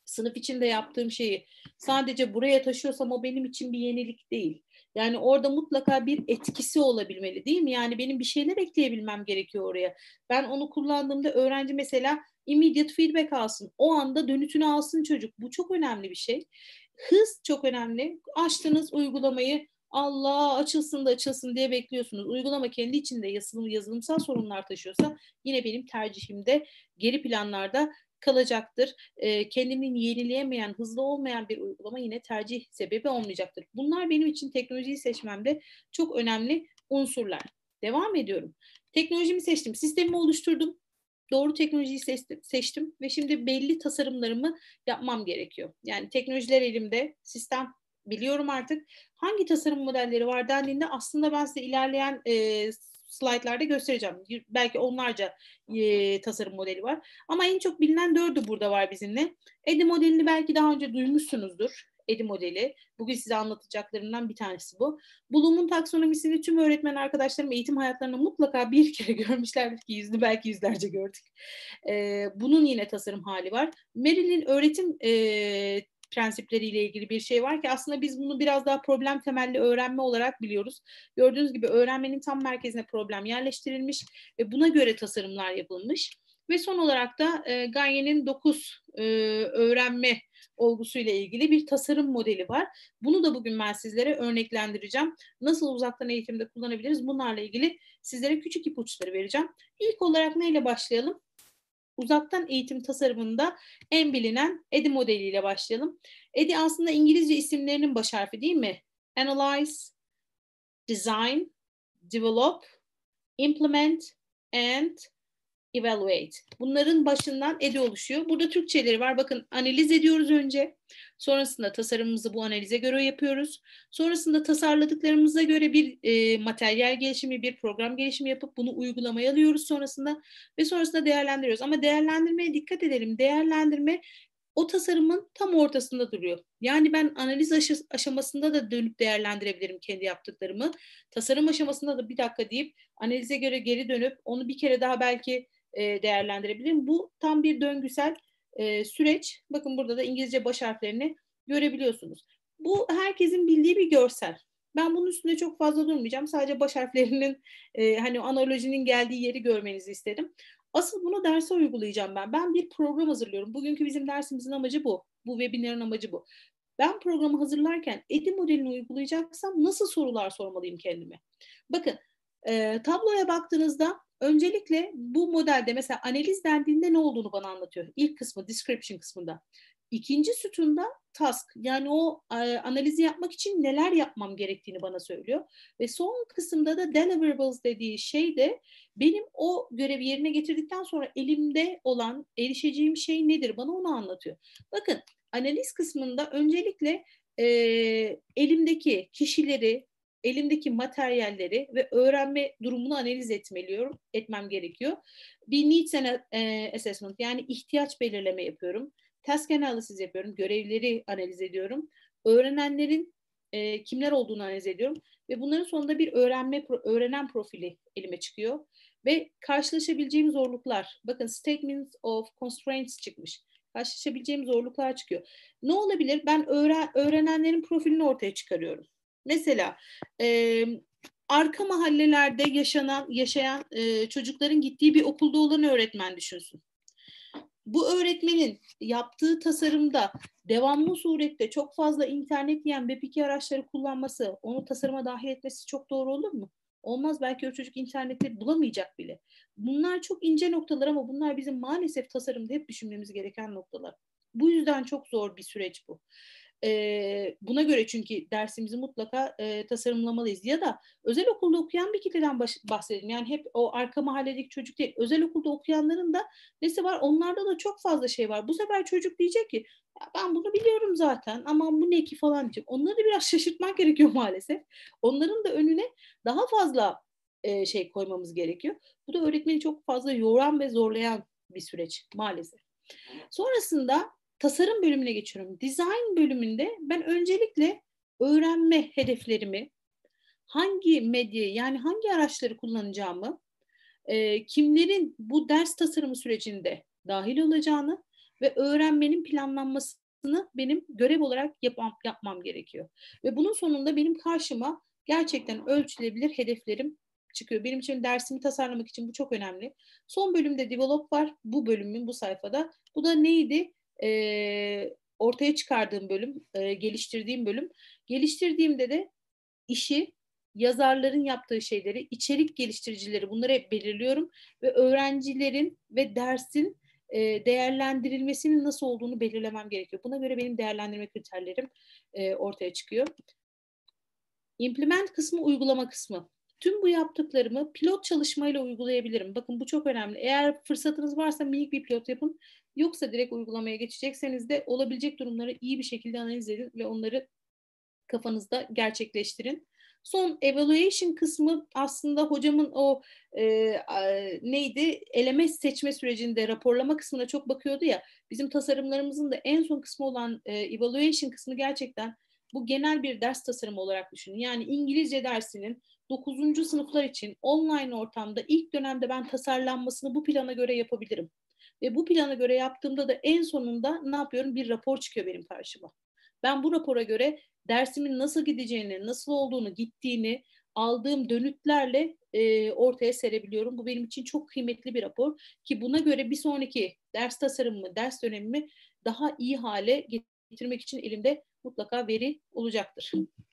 sınıf içinde yaptığım şeyi sadece buraya taşıyorsam o benim için bir yenilik değil. Yani orada mutlaka bir etkisi olabilmeli değil mi? Yani benim bir şeyler ekleyebilmem gerekiyor oraya. Ben onu kullandığımda öğrenci mesela immediate feedback alsın. O anda dönütünü alsın çocuk. Bu çok önemli bir şey. Hız çok önemli. Açtınız uygulamayı Allah açılsın da açılsın diye bekliyorsunuz. Uygulama kendi içinde yazılım, yazılımsal sorunlar taşıyorsa yine benim tercihimde geri planlarda kalacaktır. E, kendini yenileyemeyen, hızlı olmayan bir uygulama yine tercih sebebi olmayacaktır. Bunlar benim için teknolojiyi seçmemde çok önemli unsurlar. Devam ediyorum. Teknolojimi seçtim, sistemimi oluşturdum doğru teknolojiyi seçtim, ve şimdi belli tasarımlarımı yapmam gerekiyor. Yani teknolojiler elimde, sistem biliyorum artık. Hangi tasarım modelleri var dendiğinde aslında ben size ilerleyen e, slaytlarda göstereceğim. Belki onlarca e, tasarım modeli var. Ama en çok bilinen dördü burada var bizimle. EDI modelini belki daha önce duymuşsunuzdur. EDI modeli. Bugün size anlatacaklarımdan bir tanesi bu. Bloom'un taksonomisini tüm öğretmen arkadaşlarım eğitim hayatlarında mutlaka bir kere görmüşlerdir ki yüzlü belki yüzlerce gördük. Ee, bunun yine tasarım hali var. Merrill'in öğretim e, prensipleriyle ilgili bir şey var ki aslında biz bunu biraz daha problem temelli öğrenme olarak biliyoruz. Gördüğünüz gibi öğrenmenin tam merkezine problem yerleştirilmiş ve buna göre tasarımlar yapılmış. Ve son olarak da e, Gagne'nin 9 e, öğrenme olgusuyla ilgili bir tasarım modeli var. Bunu da bugün ben sizlere örneklendireceğim. Nasıl uzaktan eğitimde kullanabiliriz? Bunlarla ilgili sizlere küçük ipuçları vereceğim. İlk olarak neyle başlayalım? Uzaktan eğitim tasarımında en bilinen EDI modeliyle başlayalım. EDI aslında İngilizce isimlerinin baş harfi değil mi? Analyze, Design, Develop, Implement and evaluate. Bunların başından edi oluşuyor. Burada Türkçeleri var. Bakın analiz ediyoruz önce. Sonrasında tasarımımızı bu analize göre yapıyoruz. Sonrasında tasarladıklarımıza göre bir e, materyal gelişimi, bir program gelişimi yapıp bunu uygulamaya alıyoruz sonrasında ve sonrasında değerlendiriyoruz. Ama değerlendirmeye dikkat edelim. Değerlendirme o tasarımın tam ortasında duruyor. Yani ben analiz aşamasında da dönüp değerlendirebilirim kendi yaptıklarımı. Tasarım aşamasında da bir dakika deyip analize göre geri dönüp onu bir kere daha belki e, değerlendirebilirim. Bu tam bir döngüsel e, süreç. Bakın burada da İngilizce baş harflerini görebiliyorsunuz. Bu herkesin bildiği bir görsel. Ben bunun üstünde çok fazla durmayacağım. Sadece baş harflerinin e, hani analojinin geldiği yeri görmenizi istedim. Asıl bunu derse uygulayacağım ben. Ben bir program hazırlıyorum. Bugünkü bizim dersimizin amacı bu. Bu webinarın amacı bu. Ben programı hazırlarken EDI modelini uygulayacaksam nasıl sorular sormalıyım kendime? Bakın e, tabloya baktığınızda Öncelikle bu modelde mesela analiz dendiğinde ne olduğunu bana anlatıyor. İlk kısmı, description kısmında. İkinci sütunda task yani o e, analizi yapmak için neler yapmam gerektiğini bana söylüyor. Ve son kısımda da deliverables dediği şey de benim o görevi yerine getirdikten sonra elimde olan erişeceğim şey nedir bana onu anlatıyor. Bakın analiz kısmında öncelikle e, elimdeki kişileri, elimdeki materyalleri ve öğrenme durumunu analiz etmeliyorum, etmem gerekiyor. Bir needs assessment yani ihtiyaç belirleme yapıyorum task analysis yapıyorum, görevleri analiz ediyorum. Öğrenenlerin e, kimler olduğunu analiz ediyorum ve bunların sonunda bir öğrenme öğrenen profili elime çıkıyor ve karşılaşabileceğim zorluklar. Bakın statements of constraints çıkmış. Karşılaşabileceğim zorluklar çıkıyor. Ne olabilir? Ben öğren, öğrenenlerin profilini ortaya çıkarıyorum. Mesela e, arka mahallelerde yaşanan yaşayan e, çocukların gittiği bir okulda olan öğretmen düşünsün bu öğretmenin yaptığı tasarımda devamlı surette çok fazla internet yiyen web araçları kullanması, onu tasarıma dahil etmesi çok doğru olur mu? Olmaz belki o çocuk internette bulamayacak bile. Bunlar çok ince noktalar ama bunlar bizim maalesef tasarımda hep düşünmemiz gereken noktalar. Bu yüzden çok zor bir süreç bu. E, buna göre çünkü dersimizi mutlaka e, tasarımlamalıyız. Ya da özel okulda okuyan bir kitleden bahsedelim. Yani hep o arka mahalledeki çocuk değil. Özel okulda okuyanların da nesi var? Onlarda da çok fazla şey var. Bu sefer çocuk diyecek ki ya ben bunu biliyorum zaten ama bu ne ki falan diyecek. Onları da biraz şaşırtmak gerekiyor maalesef. Onların da önüne daha fazla e, şey koymamız gerekiyor. Bu da öğretmeni çok fazla yoran ve zorlayan bir süreç maalesef. Sonrasında tasarım bölümüne geçiyorum. Design bölümünde ben öncelikle öğrenme hedeflerimi, hangi medyayı yani hangi araçları kullanacağımı, e, kimlerin bu ders tasarımı sürecinde dahil olacağını ve öğrenmenin planlanmasını benim görev olarak yapmam, yapmam gerekiyor. Ve bunun sonunda benim karşıma gerçekten ölçülebilir hedeflerim çıkıyor. Benim için dersimi tasarlamak için bu çok önemli. Son bölümde develop var. Bu bölümün bu sayfada. Bu da neydi? E, ortaya çıkardığım bölüm, e, geliştirdiğim bölüm. Geliştirdiğimde de işi yazarların yaptığı şeyleri, içerik geliştiricileri bunları hep belirliyorum ve öğrencilerin ve dersin e, değerlendirilmesinin nasıl olduğunu belirlemem gerekiyor. Buna göre benim değerlendirme kriterlerim e, ortaya çıkıyor. Implement kısmı, uygulama kısmı. Tüm bu yaptıklarımı pilot çalışmayla uygulayabilirim. Bakın bu çok önemli. Eğer fırsatınız varsa minik bir pilot yapın. Yoksa direkt uygulamaya geçecekseniz de olabilecek durumları iyi bir şekilde analiz edin ve onları kafanızda gerçekleştirin. Son evaluation kısmı aslında hocamın o e, neydi LMS seçme sürecinde raporlama kısmına çok bakıyordu ya. Bizim tasarımlarımızın da en son kısmı olan e, evaluation kısmı gerçekten bu genel bir ders tasarımı olarak düşünün. Yani İngilizce dersinin 9. sınıflar için online ortamda ilk dönemde ben tasarlanmasını bu plana göre yapabilirim. Ve bu plana göre yaptığımda da en sonunda ne yapıyorum? Bir rapor çıkıyor benim karşıma. Ben bu rapora göre dersimin nasıl gideceğini, nasıl olduğunu, gittiğini aldığım dönütlerle e, ortaya serebiliyorum. Bu benim için çok kıymetli bir rapor ki buna göre bir sonraki ders tasarımımı, ders dönemimi daha iyi hale getirmek için elimde mutlaka veri olacaktır.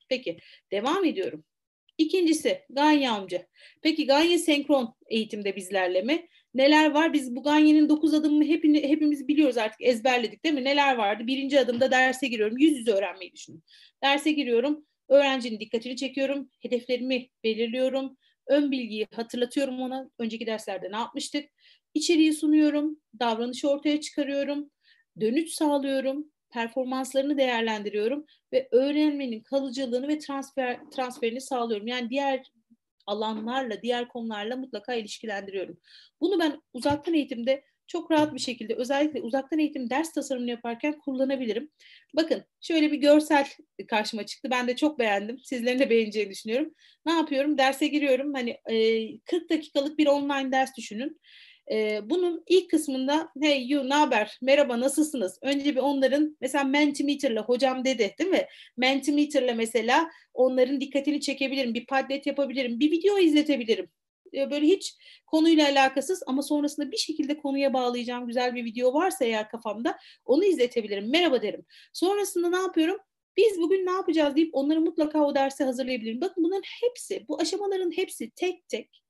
Peki devam ediyorum. İkincisi Ganye amca. Peki Ganye senkron eğitimde bizlerle mi? Neler var? Biz bu Ganye'nin dokuz adımını hepini, hepimiz biliyoruz artık ezberledik değil mi? Neler vardı? Birinci adımda derse giriyorum. Yüz yüze öğrenmeyi düşünün. Derse giriyorum. Öğrencinin dikkatini çekiyorum. Hedeflerimi belirliyorum. Ön bilgiyi hatırlatıyorum ona. Önceki derslerde ne yapmıştık? İçeriği sunuyorum. Davranışı ortaya çıkarıyorum. Dönüş sağlıyorum performanslarını değerlendiriyorum ve öğrenmenin kalıcılığını ve transfer transferini sağlıyorum. Yani diğer alanlarla, diğer konularla mutlaka ilişkilendiriyorum. Bunu ben uzaktan eğitimde çok rahat bir şekilde özellikle uzaktan eğitim ders tasarımını yaparken kullanabilirim. Bakın şöyle bir görsel karşıma çıktı. Ben de çok beğendim. Sizlerin de beğeneceğini düşünüyorum. Ne yapıyorum? Derse giriyorum. Hani 40 dakikalık bir online ders düşünün. E, bunun ilk kısmında hey you ne haber? Merhaba nasılsınız? Önce bir onların mesela Mentimeter'la hocam dedi değil mi? Mentimeter'la mesela onların dikkatini çekebilirim bir padlet yapabilirim bir video izletebilirim. Böyle hiç konuyla alakasız ama sonrasında bir şekilde konuya bağlayacağım güzel bir video varsa eğer kafamda onu izletebilirim merhaba derim. Sonrasında ne yapıyorum? Biz bugün ne yapacağız? deyip onları mutlaka o derse hazırlayabilirim. Bakın bunların hepsi, bu aşamaların hepsi tek tek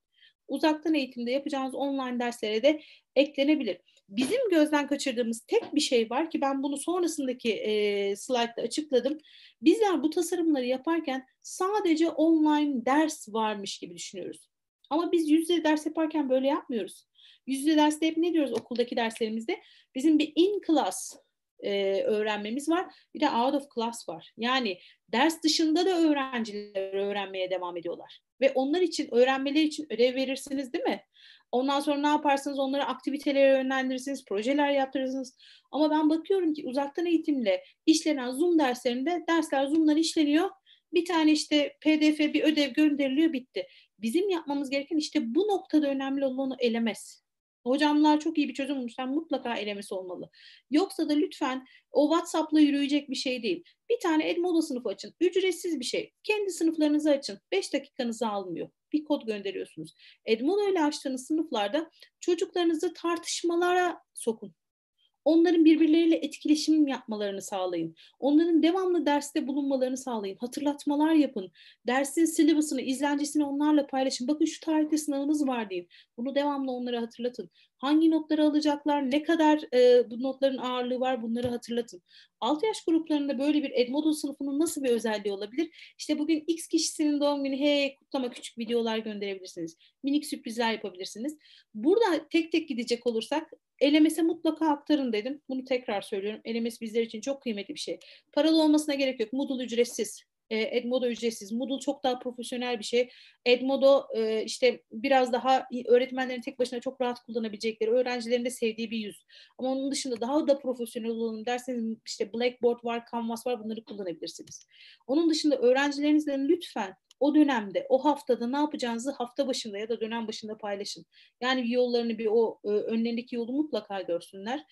uzaktan eğitimde yapacağınız online derslere de eklenebilir. Bizim gözden kaçırdığımız tek bir şey var ki ben bunu sonrasındaki e, slaytta açıkladım. Bizler bu tasarımları yaparken sadece online ders varmış gibi düşünüyoruz. Ama biz yüz yüze ders yaparken böyle yapmıyoruz. Yüz yüze derste hep ne diyoruz okuldaki derslerimizde? Bizim bir in class e, öğrenmemiz var. Bir de out of class var. Yani ders dışında da öğrenciler öğrenmeye devam ediyorlar. Ve onlar için, öğrenmeleri için ödev verirsiniz değil mi? Ondan sonra ne yaparsınız? Onları aktivitelere yönlendirirsiniz, projeler yaptırırsınız. Ama ben bakıyorum ki uzaktan eğitimle işlenen Zoom derslerinde dersler Zoom'dan işleniyor. Bir tane işte PDF bir ödev gönderiliyor bitti. Bizim yapmamız gereken işte bu noktada önemli olanı elemez. Hocamlar çok iyi bir çözüm bulmuşlar. Mutlaka elemesi olmalı. Yoksa da lütfen o WhatsApp'la yürüyecek bir şey değil. Bir tane Edmodo sınıfı açın. Ücretsiz bir şey. Kendi sınıflarınızı açın. 5 dakikanızı almıyor. Bir kod gönderiyorsunuz. Edmodo ile açtığınız sınıflarda çocuklarınızı tartışmalara sokun. Onların birbirleriyle etkileşim yapmalarını sağlayın. Onların devamlı derste bulunmalarını sağlayın. Hatırlatmalar yapın. Dersin syllabus'ını, izlencisini onlarla paylaşın. Bakın şu tarihte sınavınız var deyin. Bunu devamlı onlara hatırlatın. Hangi notları alacaklar, ne kadar e, bu notların ağırlığı var bunları hatırlatın. 6 yaş gruplarında böyle bir Edmodo sınıfının nasıl bir özelliği olabilir? İşte bugün X kişisinin doğum günü hey kutlama küçük videolar gönderebilirsiniz. Minik sürprizler yapabilirsiniz. Burada tek tek gidecek olursak LMS'e mutlaka aktarın dedim. Bunu tekrar söylüyorum. LMS bizler için çok kıymetli bir şey. Paralı olmasına gerek yok. Moodle ücretsiz. Edmodo ücretsiz. Moodle çok daha profesyonel bir şey. Edmodo işte biraz daha öğretmenlerin tek başına çok rahat kullanabilecekleri, öğrencilerin de sevdiği bir yüz. Ama onun dışında daha da profesyonel olalım derseniz işte Blackboard var, Canvas var bunları kullanabilirsiniz. Onun dışında öğrencilerinizle lütfen o dönemde, o haftada ne yapacağınızı hafta başında ya da dönem başında paylaşın. Yani bir yollarını bir o e, önlerindeki yolu mutlaka görsünler.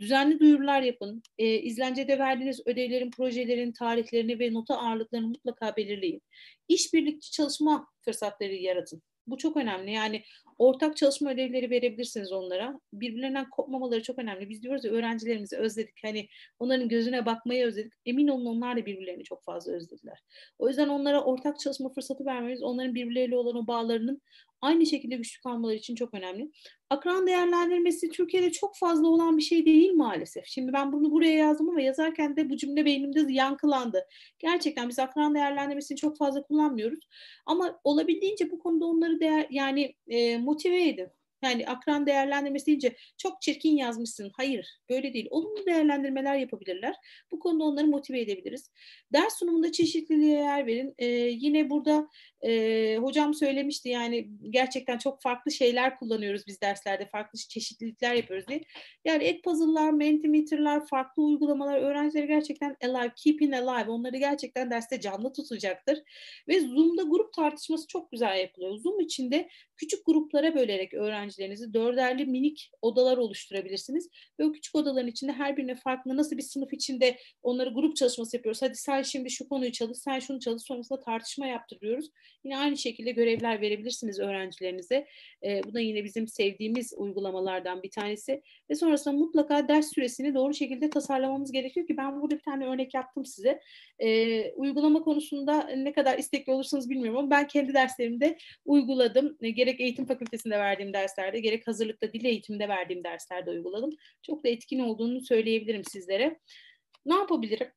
Düzenli duyurular yapın. E, izlencede verdiğiniz ödevlerin, projelerin tarihlerini ve nota ağırlıklarını mutlaka belirleyin. İşbirlikçi çalışma fırsatları yaratın. Bu çok önemli. Yani ortak çalışma ödevleri verebilirsiniz onlara. Birbirlerinden kopmamaları çok önemli. Biz diyoruz ya öğrencilerimizi özledik. Hani onların gözüne bakmayı özledik. Emin olun onlar da birbirlerini çok fazla özlediler. O yüzden onlara ortak çalışma fırsatı vermemiz, onların birbirleriyle olan o bağlarının aynı şekilde güçlü kalmaları için çok önemli. Akran değerlendirmesi Türkiye'de çok fazla olan bir şey değil maalesef. Şimdi ben bunu buraya yazdım ama yazarken de bu cümle beynimde yankılandı. Gerçekten biz akran değerlendirmesini çok fazla kullanmıyoruz. Ama olabildiğince bu konuda onları değer, yani e, motive edin. Yani akran değerlendirmesi deyince çok çirkin yazmışsın. Hayır, böyle değil. Olumlu değerlendirmeler yapabilirler. Bu konuda onları motive edebiliriz. Ders sunumunda çeşitliliğe yer verin. Ee, yine burada e, hocam söylemişti yani gerçekten çok farklı şeyler kullanıyoruz biz derslerde. Farklı çeşitlilikler yapıyoruz diye. Yani et puzzle'lar, mentimeter'lar, farklı uygulamalar öğrencileri gerçekten alive, keeping alive. Onları gerçekten derste canlı tutacaktır. Ve Zoom'da grup tartışması çok güzel yapılıyor. Zoom içinde küçük gruplara bölerek öğrencilerinizi dörderli minik odalar oluşturabilirsiniz. Ve o küçük odaların içinde her birine farklı nasıl bir sınıf içinde onları grup çalışması yapıyoruz. Hadi sen şimdi şu konuyu çalış, sen şunu çalış. Sonrasında tartışma yaptırıyoruz. Yine aynı şekilde görevler verebilirsiniz öğrencilerinize. E, bu da yine bizim sevdiğimiz uygulamalardan bir tanesi. Ve sonrasında mutlaka ders süresini doğru şekilde tasarlamamız gerekiyor ki ben burada bir tane örnek yaptım size. E, uygulama konusunda ne kadar istekli olursanız bilmiyorum ama ben kendi derslerimde uyguladım. E, gerek eğitim fakültesinde verdiğim derslerde gerek hazırlıkta dil eğitiminde verdiğim derslerde uyguladım. Çok da etkin olduğunu söyleyebilirim sizlere. Ne yapabilirim?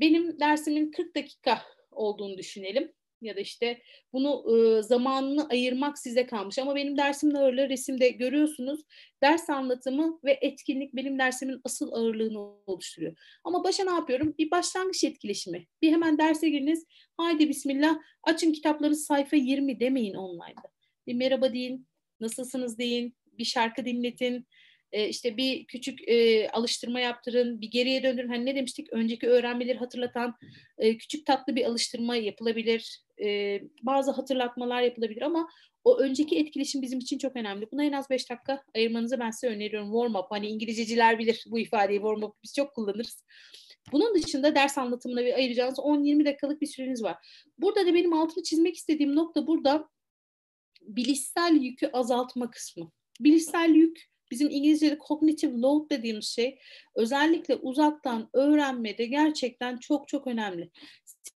Benim dersimin 40 dakika olduğunu düşünelim ya da işte bunu e, zamanını ayırmak size kalmış. Ama benim dersimin ağırlığı resimde görüyorsunuz. Ders anlatımı ve etkinlik benim dersimin asıl ağırlığını oluşturuyor. Ama başa ne yapıyorum? Bir başlangıç etkileşimi. Bir hemen derse giriniz. Haydi bismillah açın kitapları sayfa 20 demeyin online'da. Bir merhaba deyin, nasılsınız deyin, bir şarkı dinletin, e, işte bir küçük e, alıştırma yaptırın, bir geriye döndürün. Hani ne demiştik? Önceki öğrenmeleri hatırlatan e, küçük tatlı bir alıştırma yapılabilir. Bazı hatırlatmalar yapılabilir ama o önceki etkileşim bizim için çok önemli. Buna en az 5 dakika ayırmanızı ben size öneriyorum. Warm up, hani İngilizceciler bilir bu ifadeyi. Warm up biz çok kullanırız. Bunun dışında ders anlatımına ayıracağınız 10-20 dakikalık bir süreniz var. Burada da benim altını çizmek istediğim nokta burada bilişsel yükü azaltma kısmı. Bilişsel yük bizim İngilizce'de cognitive load dediğimiz şey özellikle uzaktan öğrenmede gerçekten çok çok önemli.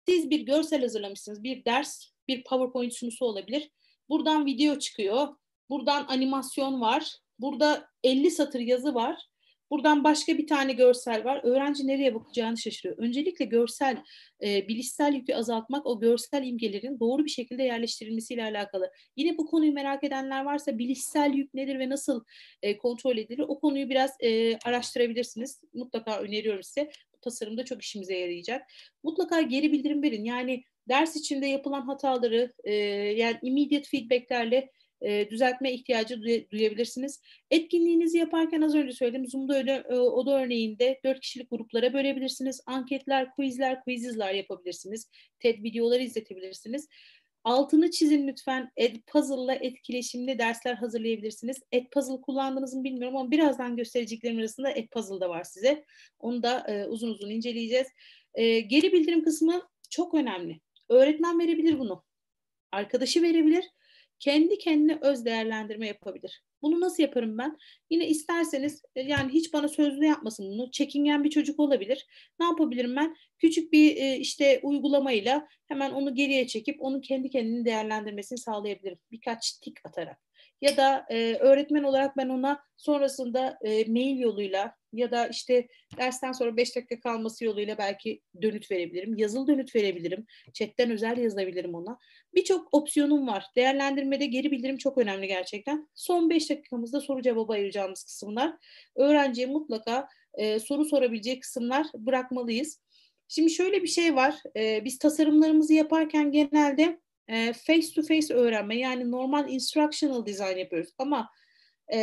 Siz bir görsel hazırlamışsınız, bir ders, bir PowerPoint sunusu olabilir. Buradan video çıkıyor, buradan animasyon var, Burada 50 satır yazı var. Buradan başka bir tane görsel var. Öğrenci nereye bakacağını şaşırıyor. Öncelikle görsel, e, bilişsel yükü azaltmak, o görsel imgelerin doğru bir şekilde yerleştirilmesiyle alakalı. Yine bu konuyu merak edenler varsa bilişsel yük nedir ve nasıl e, kontrol edilir? O konuyu biraz e, araştırabilirsiniz. Mutlaka öneriyorum size. Bu tasarımda çok işimize yarayacak. Mutlaka geri bildirim verin. Yani ders içinde yapılan hataları e, yani immediate feedbacklerle e, düzeltme ihtiyacı duyabilirsiniz. Etkinliğinizi yaparken az önce söyledim Zoom'da öde, e, oda örneğinde dört kişilik gruplara bölebilirsiniz. Anketler, quizler, quizizler yapabilirsiniz. TED videoları izletebilirsiniz. Altını çizin lütfen. Edpuzzle'la etkileşimli dersler hazırlayabilirsiniz. Edpuzzle kullandınız mı bilmiyorum ama birazdan göstereceklerim arasında Edpuzzle da var size. Onu da e, uzun uzun inceleyeceğiz. E, geri bildirim kısmı çok önemli. Öğretmen verebilir bunu. Arkadaşı verebilir kendi kendine öz değerlendirme yapabilir. Bunu nasıl yaparım ben? Yine isterseniz e, yani hiç bana sözlü yapmasın bunu. Çekingen bir çocuk olabilir. Ne yapabilirim ben? Küçük bir e, işte uygulamayla hemen onu geriye çekip onun kendi kendini değerlendirmesini sağlayabilirim. Birkaç tik atarak ya da e, öğretmen olarak ben ona sonrasında mail yoluyla ya da işte dersten sonra 5 dakika kalması yoluyla belki dönüt verebilirim. Yazılı dönüt verebilirim. Chatten özel yazabilirim ona. Birçok opsiyonum var. Değerlendirmede geri bildirim çok önemli gerçekten. Son 5 dakikamızda soru cevabı ayıracağımız kısımlar. Öğrenciye mutlaka e, soru sorabileceği kısımlar bırakmalıyız. Şimdi şöyle bir şey var. E, biz tasarımlarımızı yaparken genelde face to face öğrenme yani normal instructional design yapıyoruz ama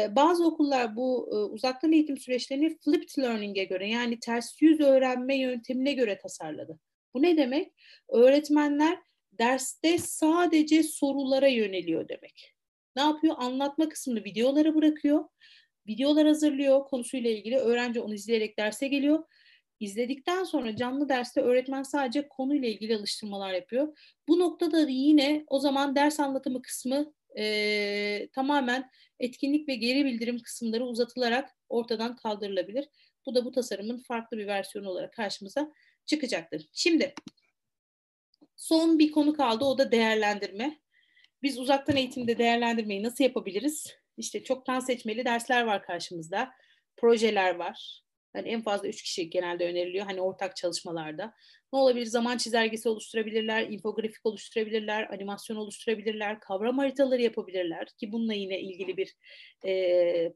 bazı okullar bu e, uzaktan eğitim süreçlerini flipped learning'e göre yani ters yüz öğrenme yöntemine göre tasarladı. Bu ne demek? Öğretmenler derste sadece sorulara yöneliyor demek. Ne yapıyor? Anlatma kısmını videolara bırakıyor. Videolar hazırlıyor konusuyla ilgili. Öğrenci onu izleyerek derse geliyor. İzledikten sonra canlı derste öğretmen sadece konuyla ilgili alıştırmalar yapıyor. Bu noktada yine o zaman ders anlatımı kısmı e, tamamen etkinlik ve geri bildirim kısımları uzatılarak ortadan kaldırılabilir. Bu da bu tasarımın farklı bir versiyonu olarak karşımıza çıkacaktır. Şimdi son bir konu kaldı o da değerlendirme. Biz uzaktan eğitimde değerlendirmeyi nasıl yapabiliriz? İşte çoktan seçmeli dersler var karşımızda. Projeler var. Yani en fazla üç kişi genelde öneriliyor hani ortak çalışmalarda. Ne olabilir? Zaman çizelgesi oluşturabilirler, infografik oluşturabilirler, animasyon oluşturabilirler, kavram haritaları yapabilirler ki bununla yine ilgili bir e,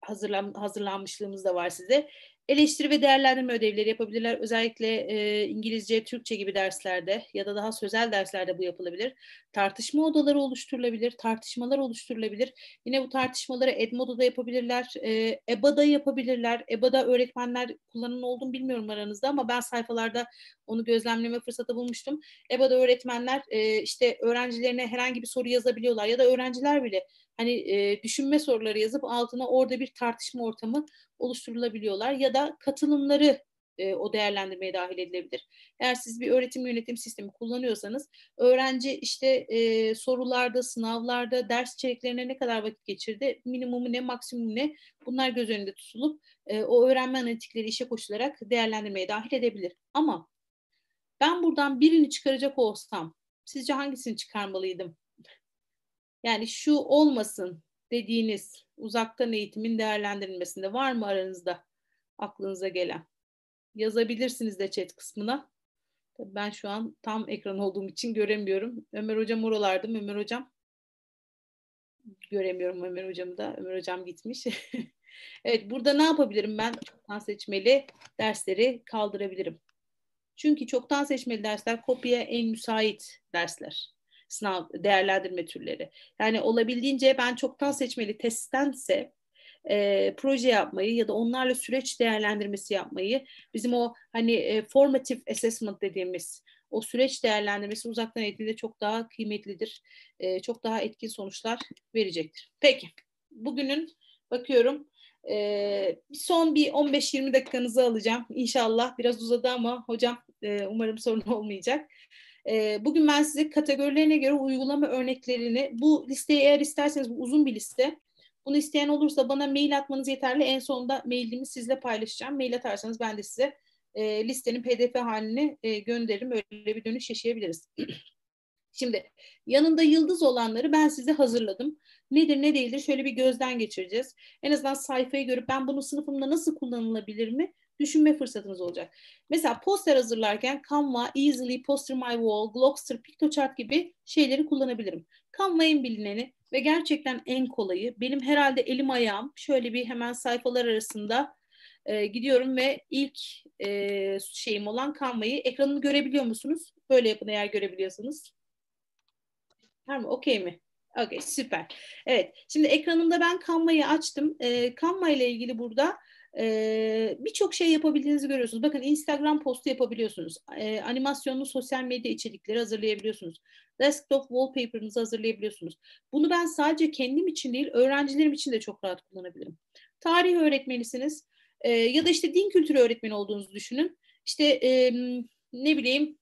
hazırlan, hazırlanmışlığımız da var size. Eleştiri ve değerlendirme ödevleri yapabilirler. Özellikle e, İngilizce, Türkçe gibi derslerde ya da daha sözel derslerde bu yapılabilir. Tartışma odaları oluşturulabilir, tartışmalar oluşturulabilir. Yine bu tartışmaları Edmodo'da yapabilirler, e, EBA'da yapabilirler. EBA'da öğretmenler kullanan olduğunu bilmiyorum aranızda ama ben sayfalarda onu gözlemleme fırsatı bulmuştum. EBA'da öğretmenler e, işte öğrencilerine herhangi bir soru yazabiliyorlar ya da öğrenciler bile hani e, düşünme soruları yazıp altına orada bir tartışma ortamı oluşturulabiliyorlar ya da katılımları e, o değerlendirmeye dahil edilebilir. Eğer siz bir öğretim yönetim sistemi kullanıyorsanız öğrenci işte e, sorularda, sınavlarda, ders içeriklerine ne kadar vakit geçirdi, minimumu ne, maksimumu ne bunlar göz önünde tutulup e, o öğrenme analitikleri işe koşularak değerlendirmeye dahil edebilir. Ama ben buradan birini çıkaracak olsam sizce hangisini çıkarmalıydım? Yani şu olmasın dediğiniz uzaktan eğitimin değerlendirilmesinde var mı aranızda aklınıza gelen? Yazabilirsiniz de chat kısmına. Tabii ben şu an tam ekran olduğum için göremiyorum. Ömer Hocam oralarda mı? Ömer Hocam göremiyorum Ömer Hocam'ı da. Ömer Hocam gitmiş. evet burada ne yapabilirim ben? Çoktan seçmeli dersleri kaldırabilirim. Çünkü çoktan seçmeli dersler kopya en müsait dersler sınav değerlendirme türleri. Yani olabildiğince ben çoktan seçmeli testtense e, proje yapmayı ya da onlarla süreç değerlendirmesi yapmayı bizim o hani e, formative assessment dediğimiz o süreç değerlendirmesi uzaktan eğitimde çok daha kıymetlidir. E, çok daha etkin sonuçlar verecektir. Peki bugünün bakıyorum e, son bir 15-20 dakikanızı alacağım. İnşallah biraz uzadı ama hocam umarım sorun olmayacak. Bugün ben size kategorilerine göre uygulama örneklerini, bu listeyi eğer isterseniz bu uzun bir liste. Bunu isteyen olursa bana mail atmanız yeterli. En sonunda mailimi sizle paylaşacağım. Mail atarsanız ben de size e, listenin pdf halini e, gönderirim. Öyle bir dönüş yaşayabiliriz. Şimdi yanında yıldız olanları ben size hazırladım. Nedir ne değildir şöyle bir gözden geçireceğiz. En azından sayfayı görüp ben bunu sınıfımda nasıl kullanılabilir mi düşünme fırsatınız olacak. Mesela poster hazırlarken Canva, Easily, Poster My Wall, Glockster, Pictochart gibi şeyleri kullanabilirim. Canva en bilineni ve gerçekten en kolayı. Benim herhalde elim ayağım şöyle bir hemen sayfalar arasında e, gidiyorum ve ilk e, şeyim olan Canva'yı ekranını görebiliyor musunuz? Böyle yapın eğer görebiliyorsanız. Tamam mı? Okey mi? Okey süper. Evet şimdi ekranımda ben Canva'yı açtım. E, Canva ile ilgili burada e, birçok şey yapabildiğinizi görüyorsunuz. Bakın Instagram postu yapabiliyorsunuz. E, animasyonlu sosyal medya içerikleri hazırlayabiliyorsunuz. Desktop wallpaper'ınızı hazırlayabiliyorsunuz. Bunu ben sadece kendim için değil öğrencilerim için de çok rahat kullanabilirim. Tarih öğretmenisiniz e, ya da işte din kültürü öğretmeni olduğunuzu düşünün. İşte e, ne bileyim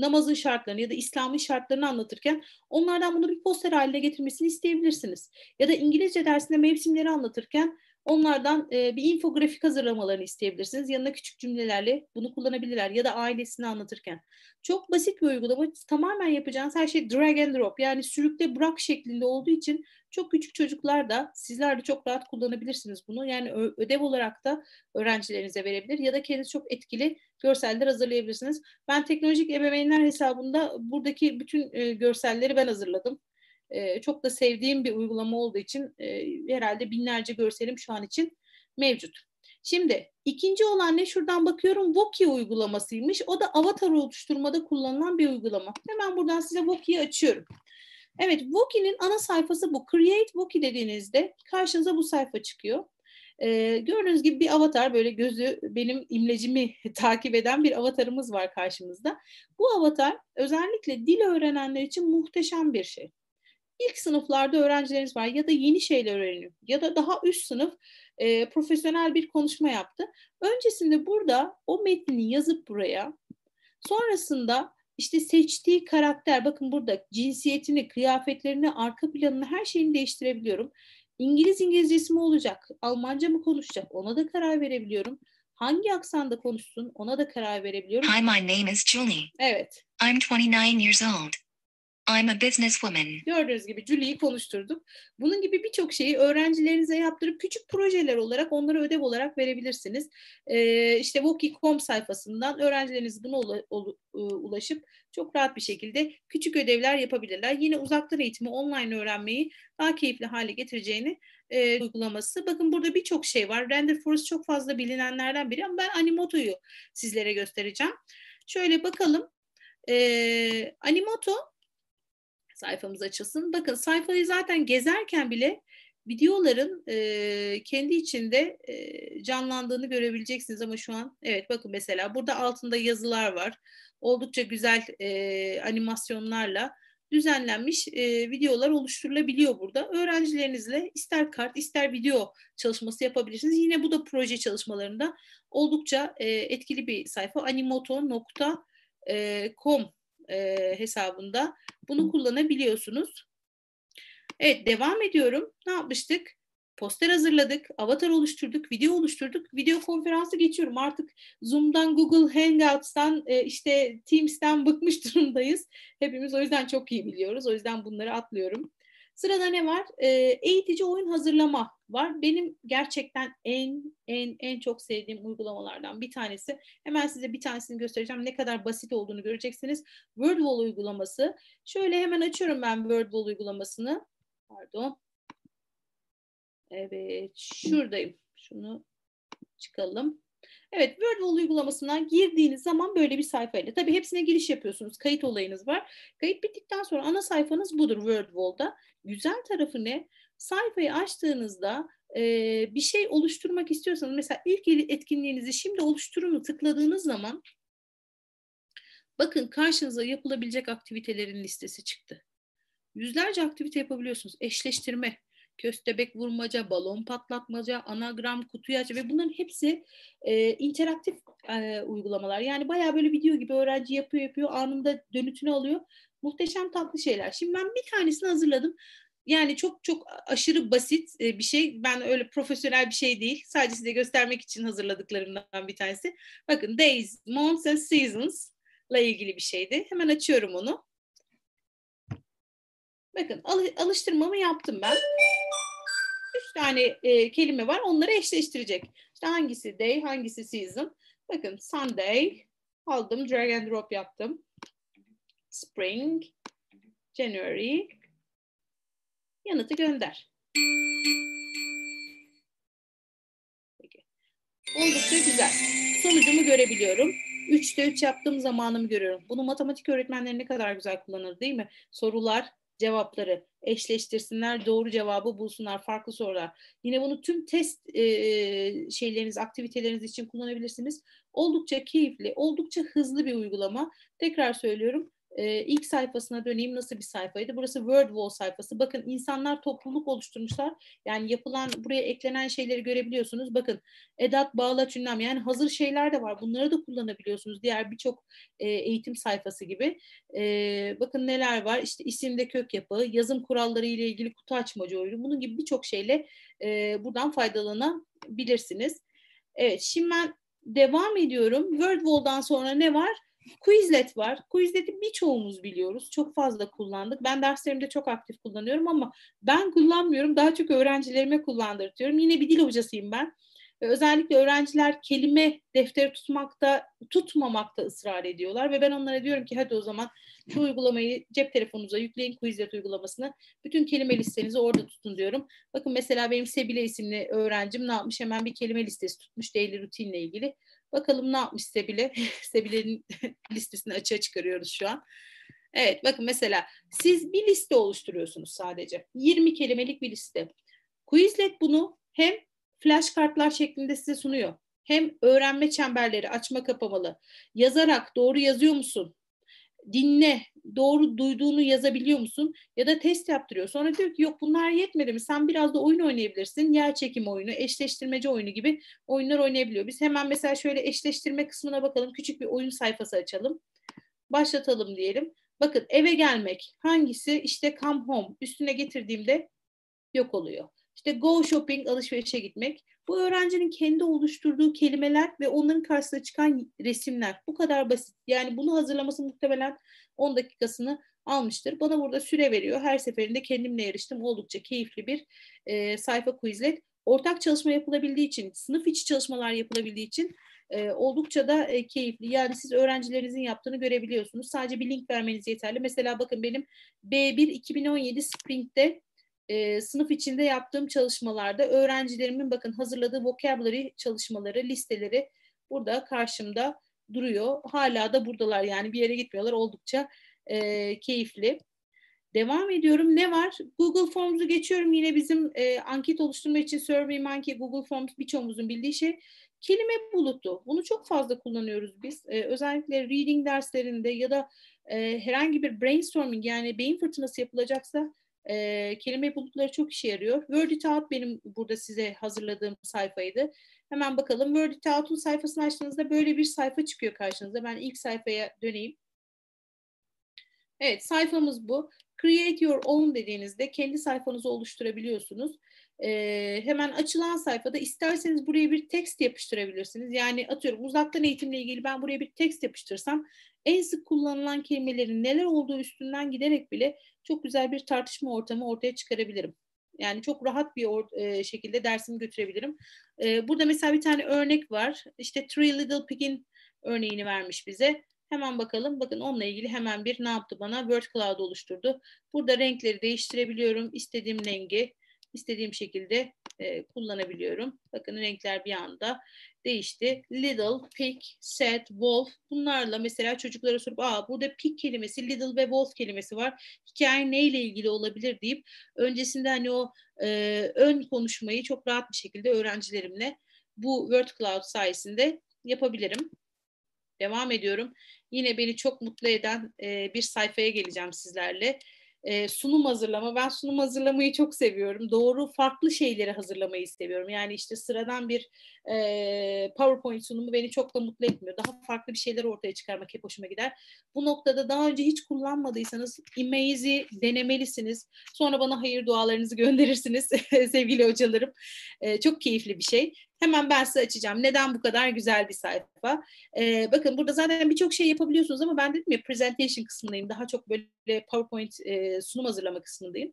namazın şartlarını ya da İslam'ın şartlarını anlatırken onlardan bunu bir poster haline getirmesini isteyebilirsiniz. Ya da İngilizce dersinde mevsimleri anlatırken onlardan e, bir infografik hazırlamalarını isteyebilirsiniz. Yanına küçük cümlelerle bunu kullanabilirler ya da ailesini anlatırken. Çok basit bir uygulama. Tamamen yapacağınız her şey drag and drop yani sürükle bırak şeklinde olduğu için çok küçük çocuklar da sizler de çok rahat kullanabilirsiniz bunu. Yani ödev olarak da öğrencilerinize verebilir ya da kendiniz çok etkili görseller hazırlayabilirsiniz. Ben teknolojik ebeveynler hesabında buradaki bütün e, görselleri ben hazırladım. Çok da sevdiğim bir uygulama olduğu için herhalde binlerce görselim şu an için mevcut. Şimdi ikinci olan ne? Şuradan bakıyorum Voki uygulamasıymış. O da avatar oluşturmada kullanılan bir uygulama. Hemen buradan size Voki'yi açıyorum. Evet, Voki'nin ana sayfası bu. Create Voki dediğinizde karşınıza bu sayfa çıkıyor. Ee, gördüğünüz gibi bir avatar böyle gözü benim imlecimi takip eden bir avatarımız var karşımızda. Bu avatar özellikle dil öğrenenler için muhteşem bir şey. İlk sınıflarda öğrencileriniz var ya da yeni şeyler öğreniyor ya da daha üst sınıf e, profesyonel bir konuşma yaptı. Öncesinde burada o metni yazıp buraya sonrasında işte seçtiği karakter bakın burada cinsiyetini, kıyafetlerini, arka planını her şeyini değiştirebiliyorum. İngiliz İngilizcesi mi olacak? Almanca mı konuşacak? Ona da karar verebiliyorum. Hangi aksanda konuşsun? Ona da karar verebiliyorum. Hi, my name is Julie. Evet. I'm 29 years old. I'm a businesswoman. Gördüğünüz gibi Julie'yi konuşturduk. Bunun gibi birçok şeyi öğrencilerinize yaptırıp küçük projeler olarak onlara ödev olarak verebilirsiniz. Ee, işte Woki.com sayfasından öğrencileriniz buna ula, ulaşıp çok rahat bir şekilde küçük ödevler yapabilirler. Yine uzaktan eğitimi, online öğrenmeyi daha keyifli hale getireceğini e, uygulaması. Bakın burada birçok şey var. Render Forest çok fazla bilinenlerden biri ama ben Animoto'yu sizlere göstereceğim. Şöyle bakalım. E, Animoto sayfamız açılsın. Bakın sayfayı zaten gezerken bile videoların e, kendi içinde e, canlandığını görebileceksiniz ama şu an evet bakın mesela burada altında yazılar var. Oldukça güzel e, animasyonlarla düzenlenmiş e, videolar oluşturulabiliyor burada. Öğrencilerinizle ister kart ister video çalışması yapabilirsiniz. Yine bu da proje çalışmalarında oldukça e, etkili bir sayfa. animoto.com e, hesabında bunu kullanabiliyorsunuz. Evet devam ediyorum. Ne yapmıştık? Poster hazırladık, avatar oluşturduk, video oluşturduk. Video konferansı geçiyorum. Artık Zoom'dan, Google Hangouts'tan, e, işte Teams'ten bıkmış durumdayız. Hepimiz o yüzden çok iyi biliyoruz. O yüzden bunları atlıyorum. Sırada ne var? E, eğitici oyun hazırlama var. Benim gerçekten en en en çok sevdiğim uygulamalardan bir tanesi. Hemen size bir tanesini göstereceğim. Ne kadar basit olduğunu göreceksiniz. WordWall uygulaması. Şöyle hemen açıyorum ben WordWall uygulamasını. Pardon. Evet, şuradayım. Şunu çıkalım. Evet, WordWall uygulamasından girdiğiniz zaman böyle bir sayfayla. Tabii hepsine giriş yapıyorsunuz. Kayıt olayınız var. Kayıt bittikten sonra ana sayfanız budur WordWall'da. Güzel tarafı ne? Sayfayı açtığınızda e, bir şey oluşturmak istiyorsanız mesela ilk etkinliğinizi şimdi oluşturunu tıkladığınız zaman bakın karşınıza yapılabilecek aktivitelerin listesi çıktı. Yüzlerce aktivite yapabiliyorsunuz. Eşleştirme, köstebek vurmaca, balon patlatmaca, anagram, kutuyu aç ve bunların hepsi e, interaktif e, uygulamalar. Yani bayağı böyle video gibi öğrenci yapıyor yapıyor anında dönütünü alıyor. Muhteşem tatlı şeyler. Şimdi ben bir tanesini hazırladım. Yani çok çok aşırı basit e, bir şey. Ben öyle profesyonel bir şey değil. Sadece size göstermek için hazırladıklarımdan bir tanesi. Bakın Days, Months and Seasons ile ilgili bir şeydi. Hemen açıyorum onu. Bakın alı- alıştırmamı yaptım ben. Üç tane e, kelime var. Onları eşleştirecek. İşte hangisi day, hangisi season. Bakın Sunday aldım, drag and drop yaptım. Spring, January. Yanıtı gönder. Peki. Oldukça güzel. Sonucumu görebiliyorum. 3'te 3 yaptığım zamanımı görüyorum. Bunu matematik öğretmenleri ne kadar güzel kullanır değil mi? Sorular, cevapları eşleştirsinler, doğru cevabı bulsunlar, farklı sorular. Yine bunu tüm test e, şeyleriniz, aktiviteleriniz için kullanabilirsiniz. Oldukça keyifli, oldukça hızlı bir uygulama. Tekrar söylüyorum. E, ilk sayfasına döneyim. Nasıl bir sayfaydı? Burası WordWall sayfası. Bakın insanlar topluluk oluşturmuşlar. Yani yapılan, buraya eklenen şeyleri görebiliyorsunuz. Bakın edat, bağlaç, ünlem yani hazır şeyler de var. Bunları da kullanabiliyorsunuz. Diğer birçok e, eğitim sayfası gibi. E, bakın neler var. İşte isimde kök yapı, yazım kuralları ile ilgili kutu açmacı oyunu. Bunun gibi birçok şeyle e, buradan faydalanabilirsiniz. Evet şimdi ben devam ediyorum. WordWall'dan sonra ne var? Quizlet var. Quizlet'i birçoğumuz biliyoruz. Çok fazla kullandık. Ben derslerimde çok aktif kullanıyorum ama ben kullanmıyorum. Daha çok öğrencilerime kullandırtıyorum. Yine bir dil hocasıyım ben. Özellikle öğrenciler kelime defteri tutmakta, tutmamakta ısrar ediyorlar. Ve ben onlara diyorum ki hadi o zaman şu uygulamayı cep telefonunuza yükleyin Quizlet uygulamasını. Bütün kelime listenizi orada tutun diyorum. Bakın mesela benim Sebile isimli öğrencim ne yapmış? Hemen bir kelime listesi tutmuş daily rutinle ilgili. Bakalım ne yapmış Sebile? Sebile'nin listesini açığa çıkarıyoruz şu an. Evet bakın mesela siz bir liste oluşturuyorsunuz sadece. 20 kelimelik bir liste. Quizlet bunu hem flash kartlar şeklinde size sunuyor. Hem öğrenme çemberleri açma kapamalı. Yazarak doğru yazıyor musun? Dinle, doğru duyduğunu yazabiliyor musun? Ya da test yaptırıyor. Sonra diyor ki yok bunlar yetmedi mi? Sen biraz da oyun oynayabilirsin. Yer çekim oyunu, eşleştirmece oyunu gibi oyunlar oynayabiliyor. Biz hemen mesela şöyle eşleştirme kısmına bakalım. Küçük bir oyun sayfası açalım. Başlatalım diyelim. Bakın eve gelmek hangisi? İşte come home. Üstüne getirdiğimde yok oluyor. İşte go shopping alışverişe gitmek. Bu öğrencinin kendi oluşturduğu kelimeler ve onların karşısına çıkan resimler. Bu kadar basit. Yani bunu hazırlaması muhtemelen 10 dakikasını almıştır. Bana burada süre veriyor. Her seferinde kendimle yarıştım. Oldukça keyifli bir e, sayfa Quizlet. Ortak çalışma yapılabildiği için, sınıf içi çalışmalar yapılabildiği için e, oldukça da e, keyifli. Yani siz öğrencilerinizin yaptığını görebiliyorsunuz. Sadece bir link vermeniz yeterli. Mesela bakın benim B1 2017 Spring'de e, sınıf içinde yaptığım çalışmalarda öğrencilerimin bakın hazırladığı vocabulary çalışmaları, listeleri burada karşımda duruyor. Hala da buradalar yani bir yere gitmiyorlar. Oldukça e, keyifli. Devam ediyorum. Ne var? Google Forms'u geçiyorum. Yine bizim e, anket oluşturma için SurveyMonkey, Google Forms birçoğumuzun bildiği şey. Kelime bulutu. Bunu çok fazla kullanıyoruz biz. E, özellikle reading derslerinde ya da e, herhangi bir brainstorming yani beyin fırtınası yapılacaksa e, kelime bulutları çok işe yarıyor. Word It Out benim burada size hazırladığım sayfaydı. Hemen bakalım. Word It Out'un sayfasını açtığınızda böyle bir sayfa çıkıyor karşınıza. Ben ilk sayfaya döneyim. Evet sayfamız bu. Create Your Own dediğinizde kendi sayfanızı oluşturabiliyorsunuz. Ee, hemen açılan sayfada isterseniz buraya bir text yapıştırabilirsiniz. Yani atıyorum uzaktan eğitimle ilgili ben buraya bir text yapıştırsam en sık kullanılan kelimelerin neler olduğu üstünden giderek bile çok güzel bir tartışma ortamı ortaya çıkarabilirim. Yani çok rahat bir e, şekilde dersimi götürebilirim. E, burada mesela bir tane örnek var. İşte Three Little Pig'in örneğini vermiş bize. Hemen bakalım. Bakın onunla ilgili hemen bir ne yaptı bana? Word Cloud oluşturdu. Burada renkleri değiştirebiliyorum. İstediğim rengi istediğim şekilde e, kullanabiliyorum. Bakın renkler bir anda değişti. Little, pig, set, wolf bunlarla mesela çocuklara sorup aa burada pig kelimesi, little ve wolf kelimesi var. Hikaye neyle ilgili olabilir deyip öncesinde hani o e, ön konuşmayı çok rahat bir şekilde öğrencilerimle bu Word Cloud sayesinde yapabilirim. Devam ediyorum. Yine beni çok mutlu eden e, bir sayfaya geleceğim sizlerle e, sunum hazırlama. Ben sunum hazırlamayı çok seviyorum. Doğru farklı şeyleri hazırlamayı seviyorum. Yani işte sıradan bir e, PowerPoint sunumu beni çok da mutlu etmiyor. Daha farklı bir şeyler ortaya çıkarmak hep hoşuma gider. Bu noktada daha önce hiç kullanmadıysanız Amaze'i denemelisiniz. Sonra bana hayır dualarınızı gönderirsiniz sevgili hocalarım. E, çok keyifli bir şey. Hemen ben size açacağım. Neden bu kadar güzel bir sayfa? Ee, bakın burada zaten birçok şey yapabiliyorsunuz ama ben dedim ya presentation kısmındayım. Daha çok böyle PowerPoint e, sunum hazırlama kısmındayım.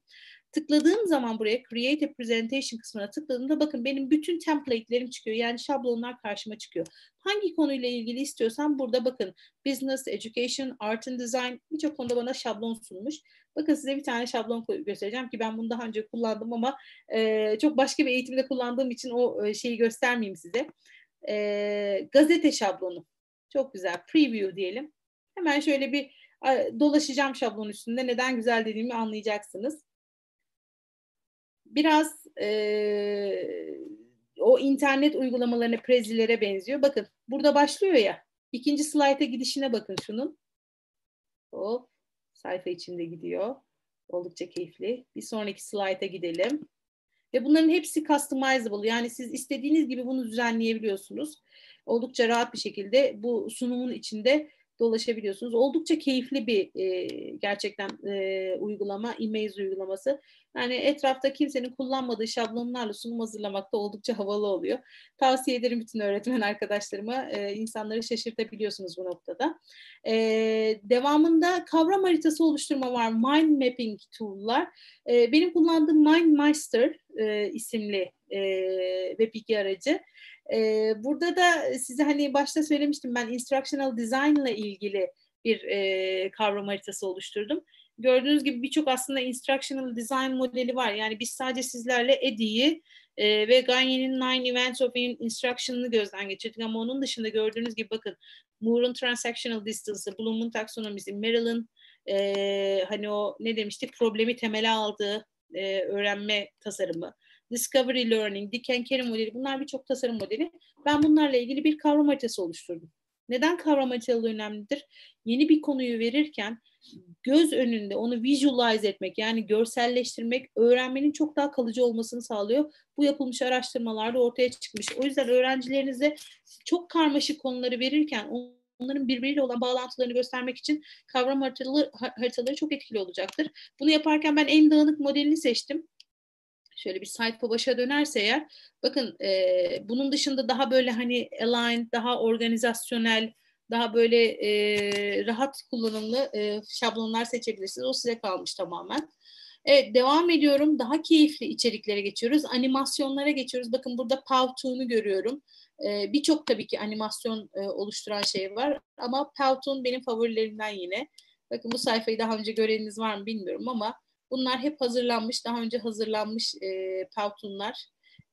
Tıkladığım zaman buraya Create a Presentation kısmına tıkladığımda bakın benim bütün template'lerim çıkıyor. Yani şablonlar karşıma çıkıyor. Hangi konuyla ilgili istiyorsam burada bakın Business, Education, Art and Design birçok konuda bana şablon sunmuş. Bakın size bir tane şablon göstereceğim ki ben bunu daha önce kullandım ama e, çok başka bir eğitimde kullandığım için o e, şeyi göstermeyeyim size. E, gazete şablonu. Çok güzel. Preview diyelim. Hemen şöyle bir dolaşacağım şablon üstünde. Neden güzel dediğimi anlayacaksınız biraz e, o internet uygulamalarına, prezilere benziyor. Bakın burada başlıyor ya. İkinci slayta gidişine bakın şunun. Hop. Sayfa içinde gidiyor. Oldukça keyifli. Bir sonraki slayta gidelim. Ve bunların hepsi customizable. Yani siz istediğiniz gibi bunu düzenleyebiliyorsunuz. Oldukça rahat bir şekilde bu sunumun içinde dolaşabiliyorsunuz. Oldukça keyifli bir e, gerçekten e, uygulama, e-mail uygulaması. Yani etrafta kimsenin kullanmadığı şablonlarla sunum hazırlamak da oldukça havalı oluyor. Tavsiye ederim bütün öğretmen arkadaşlarıma. E, insanları şaşırtabiliyorsunuz bu noktada. E, devamında kavram haritası oluşturma var. Mind Mapping Tool'lar. E, benim kullandığım MindMeister e, isimli e, web aracı. E, burada da size hani başta söylemiştim ben instructional design ile ilgili bir e, kavram haritası oluşturdum. Gördüğünüz gibi birçok aslında instructional design modeli var. Yani biz sadece sizlerle EDI'yi e, ve Gagne'nin Nine Events of Instruction'ını gözden geçirdik. Ama onun dışında gördüğünüz gibi bakın Moore'un Transactional Distance'ı, Bloom'un taksonomisi, Merrill'ın e, hani o ne demiştik problemi temele aldığı e, öğrenme tasarımı, Discovery Learning, Dick Carey modeli bunlar birçok tasarım modeli. Ben bunlarla ilgili bir kavram haritası oluşturdum. Neden kavram haritaları önemlidir? Yeni bir konuyu verirken göz önünde onu visualize etmek yani görselleştirmek öğrenmenin çok daha kalıcı olmasını sağlıyor. Bu yapılmış araştırmalarda ortaya çıkmış. O yüzden öğrencilerinize çok karmaşık konuları verirken onların birbiriyle olan bağlantılarını göstermek için kavram haritaları, haritaları çok etkili olacaktır. Bunu yaparken ben en dağınık modelini seçtim şöyle bir sayfa başa dönerse eğer bakın e, bunun dışında daha böyle hani align, daha organizasyonel, daha böyle e, rahat kullanımlı e, şablonlar seçebilirsiniz. O size kalmış tamamen. Evet devam ediyorum. Daha keyifli içeriklere geçiyoruz. Animasyonlara geçiyoruz. Bakın burada Powtoon'u görüyorum. Ee, Birçok tabii ki animasyon e, oluşturan şey var. Ama Powtoon benim favorilerimden yine. Bakın bu sayfayı daha önce göreniniz var mı bilmiyorum ama Bunlar hep hazırlanmış, daha önce hazırlanmış e, Powtoon'lar.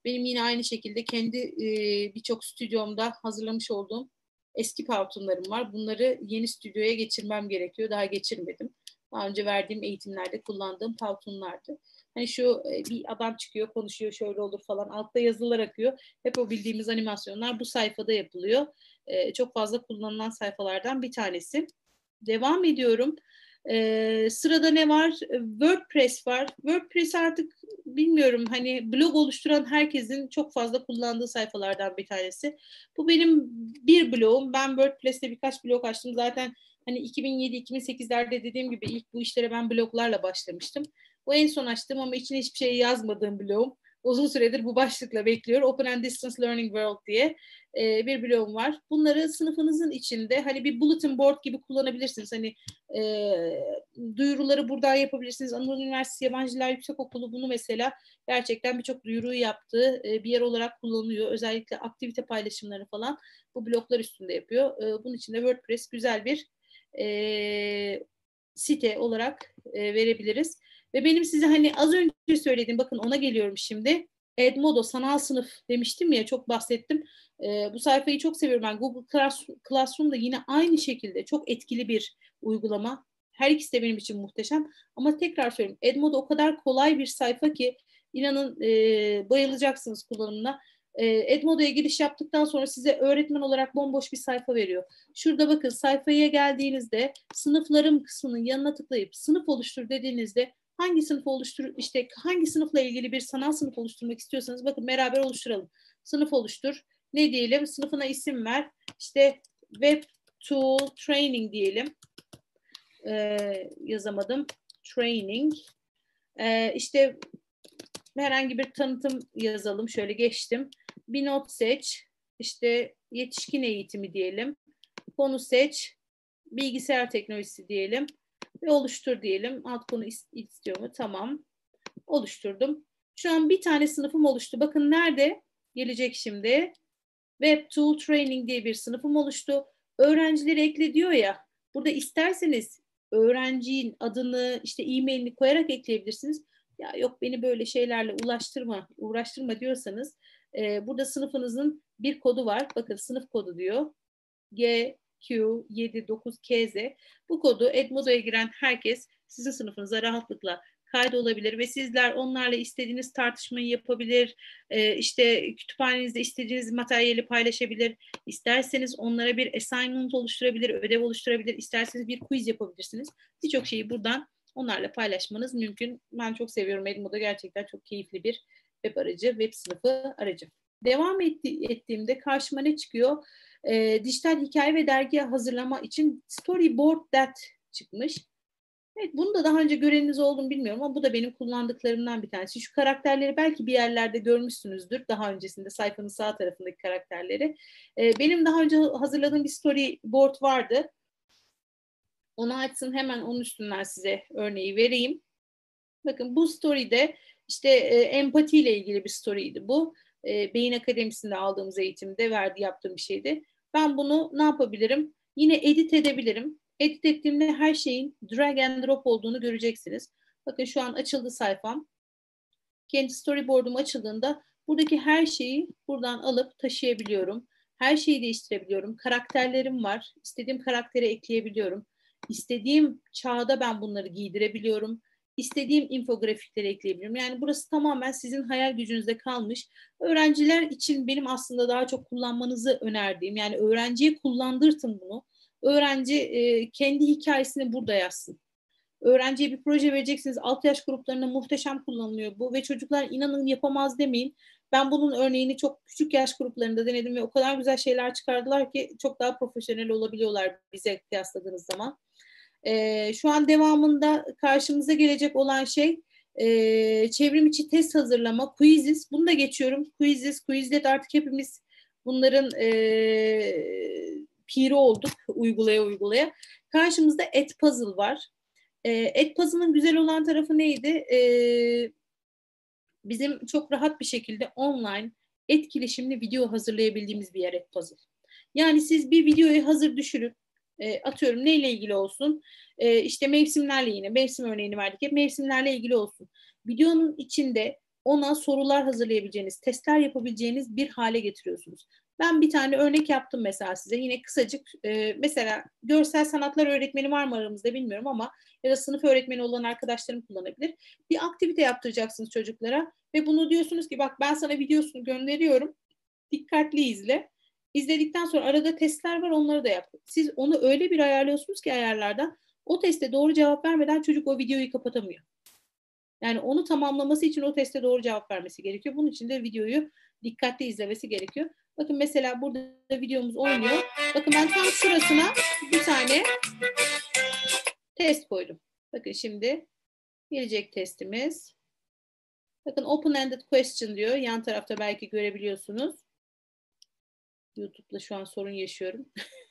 Benim yine aynı şekilde kendi e, birçok stüdyomda hazırlamış olduğum eski Powtoon'larım var. Bunları yeni stüdyoya geçirmem gerekiyor. Daha geçirmedim. Daha önce verdiğim eğitimlerde kullandığım Powtoon'lardı. Hani şu e, bir adam çıkıyor, konuşuyor, şöyle olur falan. Altta yazılar akıyor. Hep o bildiğimiz animasyonlar bu sayfada yapılıyor. E, çok fazla kullanılan sayfalardan bir tanesi. Devam ediyorum. Ee, sırada ne var? WordPress var. WordPress artık bilmiyorum hani blog oluşturan herkesin çok fazla kullandığı sayfalardan bir tanesi. Bu benim bir blogum. Ben WordPress'te birkaç blog açtım. Zaten hani 2007-2008'lerde dediğim gibi ilk bu işlere ben bloglarla başlamıştım. Bu en son açtım ama içine hiçbir şey yazmadığım blogum uzun süredir bu başlıkla bekliyor. Open and Distance Learning World diye e, bir blogum var. Bunları sınıfınızın içinde hani bir bulletin board gibi kullanabilirsiniz. Hani e, duyuruları buradan yapabilirsiniz. Anadolu Üniversitesi Yabancı Diller Yüksekokulu bunu mesela gerçekten birçok duyuruyu yaptığı e, bir yer olarak kullanıyor. Özellikle aktivite paylaşımları falan bu bloklar üstünde yapıyor. E, bunun için de WordPress güzel bir e, site olarak e, verebiliriz. Ve benim size hani az önce söylediğim bakın ona geliyorum şimdi. Edmodo sanal sınıf demiştim ya çok bahsettim. E, bu sayfayı çok seviyorum ben. Google Classroom da yine aynı şekilde çok etkili bir uygulama. Her ikisi de benim için muhteşem. Ama tekrar söyleyeyim Edmodo o kadar kolay bir sayfa ki inanın e, bayılacaksınız kullanımına. E, Edmodo'ya giriş yaptıktan sonra size öğretmen olarak bomboş bir sayfa veriyor. Şurada bakın sayfaya geldiğinizde sınıflarım kısmının yanına tıklayıp sınıf oluştur dediğinizde hangi sınıf oluştur işte hangi sınıfla ilgili bir sanal sınıf oluşturmak istiyorsanız bakın beraber oluşturalım. Sınıf oluştur. Ne diyelim? Sınıfına isim ver. İşte Web Tool Training diyelim. Ee, yazamadım. Training. Ee, işte herhangi bir tanıtım yazalım. Şöyle geçtim. Bir not seç. İşte yetişkin eğitimi diyelim. Konu seç. Bilgisayar teknolojisi diyelim. Ve oluştur diyelim. Alt konu istiyor mu? Tamam. Oluşturdum. Şu an bir tane sınıfım oluştu. Bakın nerede? Gelecek şimdi. Web Tool Training diye bir sınıfım oluştu. Öğrencileri ekle diyor ya. Burada isterseniz öğrencinin adını, işte e-mailini koyarak ekleyebilirsiniz. Ya yok beni böyle şeylerle ulaştırma, uğraştırma diyorsanız e, burada sınıfınızın bir kodu var. Bakın sınıf kodu diyor. G, Q, 7, 9, KZ. Bu kodu Edmodo'ya giren herkes sizin sınıfınıza rahatlıkla kaydolabilir ve sizler onlarla istediğiniz tartışmayı yapabilir, e, işte kütüphanenizde istediğiniz materyali paylaşabilir, isterseniz onlara bir assignment oluşturabilir, ödev oluşturabilir, isterseniz bir quiz yapabilirsiniz. Birçok şeyi buradan onlarla paylaşmanız mümkün. Ben çok seviyorum Edmodo gerçekten çok keyifli bir web aracı, web sınıfı aracı. Devam etti, ettiğimde karşıma ne çıkıyor? E, dijital hikaye ve dergi hazırlama için Storyboard That çıkmış. Evet bunu da daha önce göreniniz oldu mu bilmiyorum ama bu da benim kullandıklarımdan bir tanesi. Şu karakterleri belki bir yerlerde görmüşsünüzdür daha öncesinde sayfanın sağ tarafındaki karakterleri. Ee, benim daha önce hazırladığım bir storyboard vardı. Onu açsın hemen onun üstünden size örneği vereyim. Bakın bu story'de işte e, empati ile ilgili bir story'ydi bu. E, Beyin Akademisi'nde aldığımız eğitimde verdi yaptığım bir şeydi. Ben bunu ne yapabilirim? Yine edit edebilirim edit ettiğimde her şeyin drag and drop olduğunu göreceksiniz. Bakın şu an açıldı sayfam. Kendi storyboard'um açıldığında buradaki her şeyi buradan alıp taşıyabiliyorum. Her şeyi değiştirebiliyorum. Karakterlerim var. İstediğim karaktere ekleyebiliyorum. İstediğim çağda ben bunları giydirebiliyorum. İstediğim infografikleri ekleyebiliyorum. Yani burası tamamen sizin hayal gücünüzde kalmış. Öğrenciler için benim aslında daha çok kullanmanızı önerdiğim yani öğrenciye kullandırtın bunu öğrenci e, kendi hikayesini burada yazsın. Öğrenciye bir proje vereceksiniz. Alt yaş gruplarında muhteşem kullanılıyor bu ve çocuklar inanın yapamaz demeyin. Ben bunun örneğini çok küçük yaş gruplarında denedim ve o kadar güzel şeyler çıkardılar ki çok daha profesyonel olabiliyorlar bize kıyasladığınız zaman. E, şu an devamında karşımıza gelecek olan şey e, çevrim içi test hazırlama, quizzes. Bunu da geçiyorum. Quizzes, Quizlet artık hepimiz bunların e, piri olduk uygulaya uygulaya. Karşımızda et puzzle var. E, et puzzle'ın güzel olan tarafı neydi? E, bizim çok rahat bir şekilde online etkileşimli video hazırlayabildiğimiz bir yer et puzzle. Yani siz bir videoyu hazır düşürüp e, atıyorum neyle ilgili olsun? E, işte mevsimlerle yine mevsim örneğini verdik. Hep mevsimlerle ilgili olsun. Videonun içinde ona sorular hazırlayabileceğiniz, testler yapabileceğiniz bir hale getiriyorsunuz. Ben bir tane örnek yaptım mesela size. Yine kısacık e, mesela görsel sanatlar öğretmeni var mı aramızda bilmiyorum ama ya da sınıf öğretmeni olan arkadaşlarım kullanabilir. Bir aktivite yaptıracaksınız çocuklara ve bunu diyorsunuz ki bak ben sana videosunu gönderiyorum. Dikkatli izle. İzledikten sonra arada testler var onları da yap. Siz onu öyle bir ayarlıyorsunuz ki ayarlarda o teste doğru cevap vermeden çocuk o videoyu kapatamıyor. Yani onu tamamlaması için o teste doğru cevap vermesi gerekiyor. Bunun için de videoyu dikkatli izlemesi gerekiyor. Bakın mesela burada videomuz oynuyor. Bakın ben tam şurasına bir tane test koydum. Bakın şimdi gelecek testimiz. Bakın open-ended question diyor. Yan tarafta belki görebiliyorsunuz. YouTube'da şu an sorun yaşıyorum.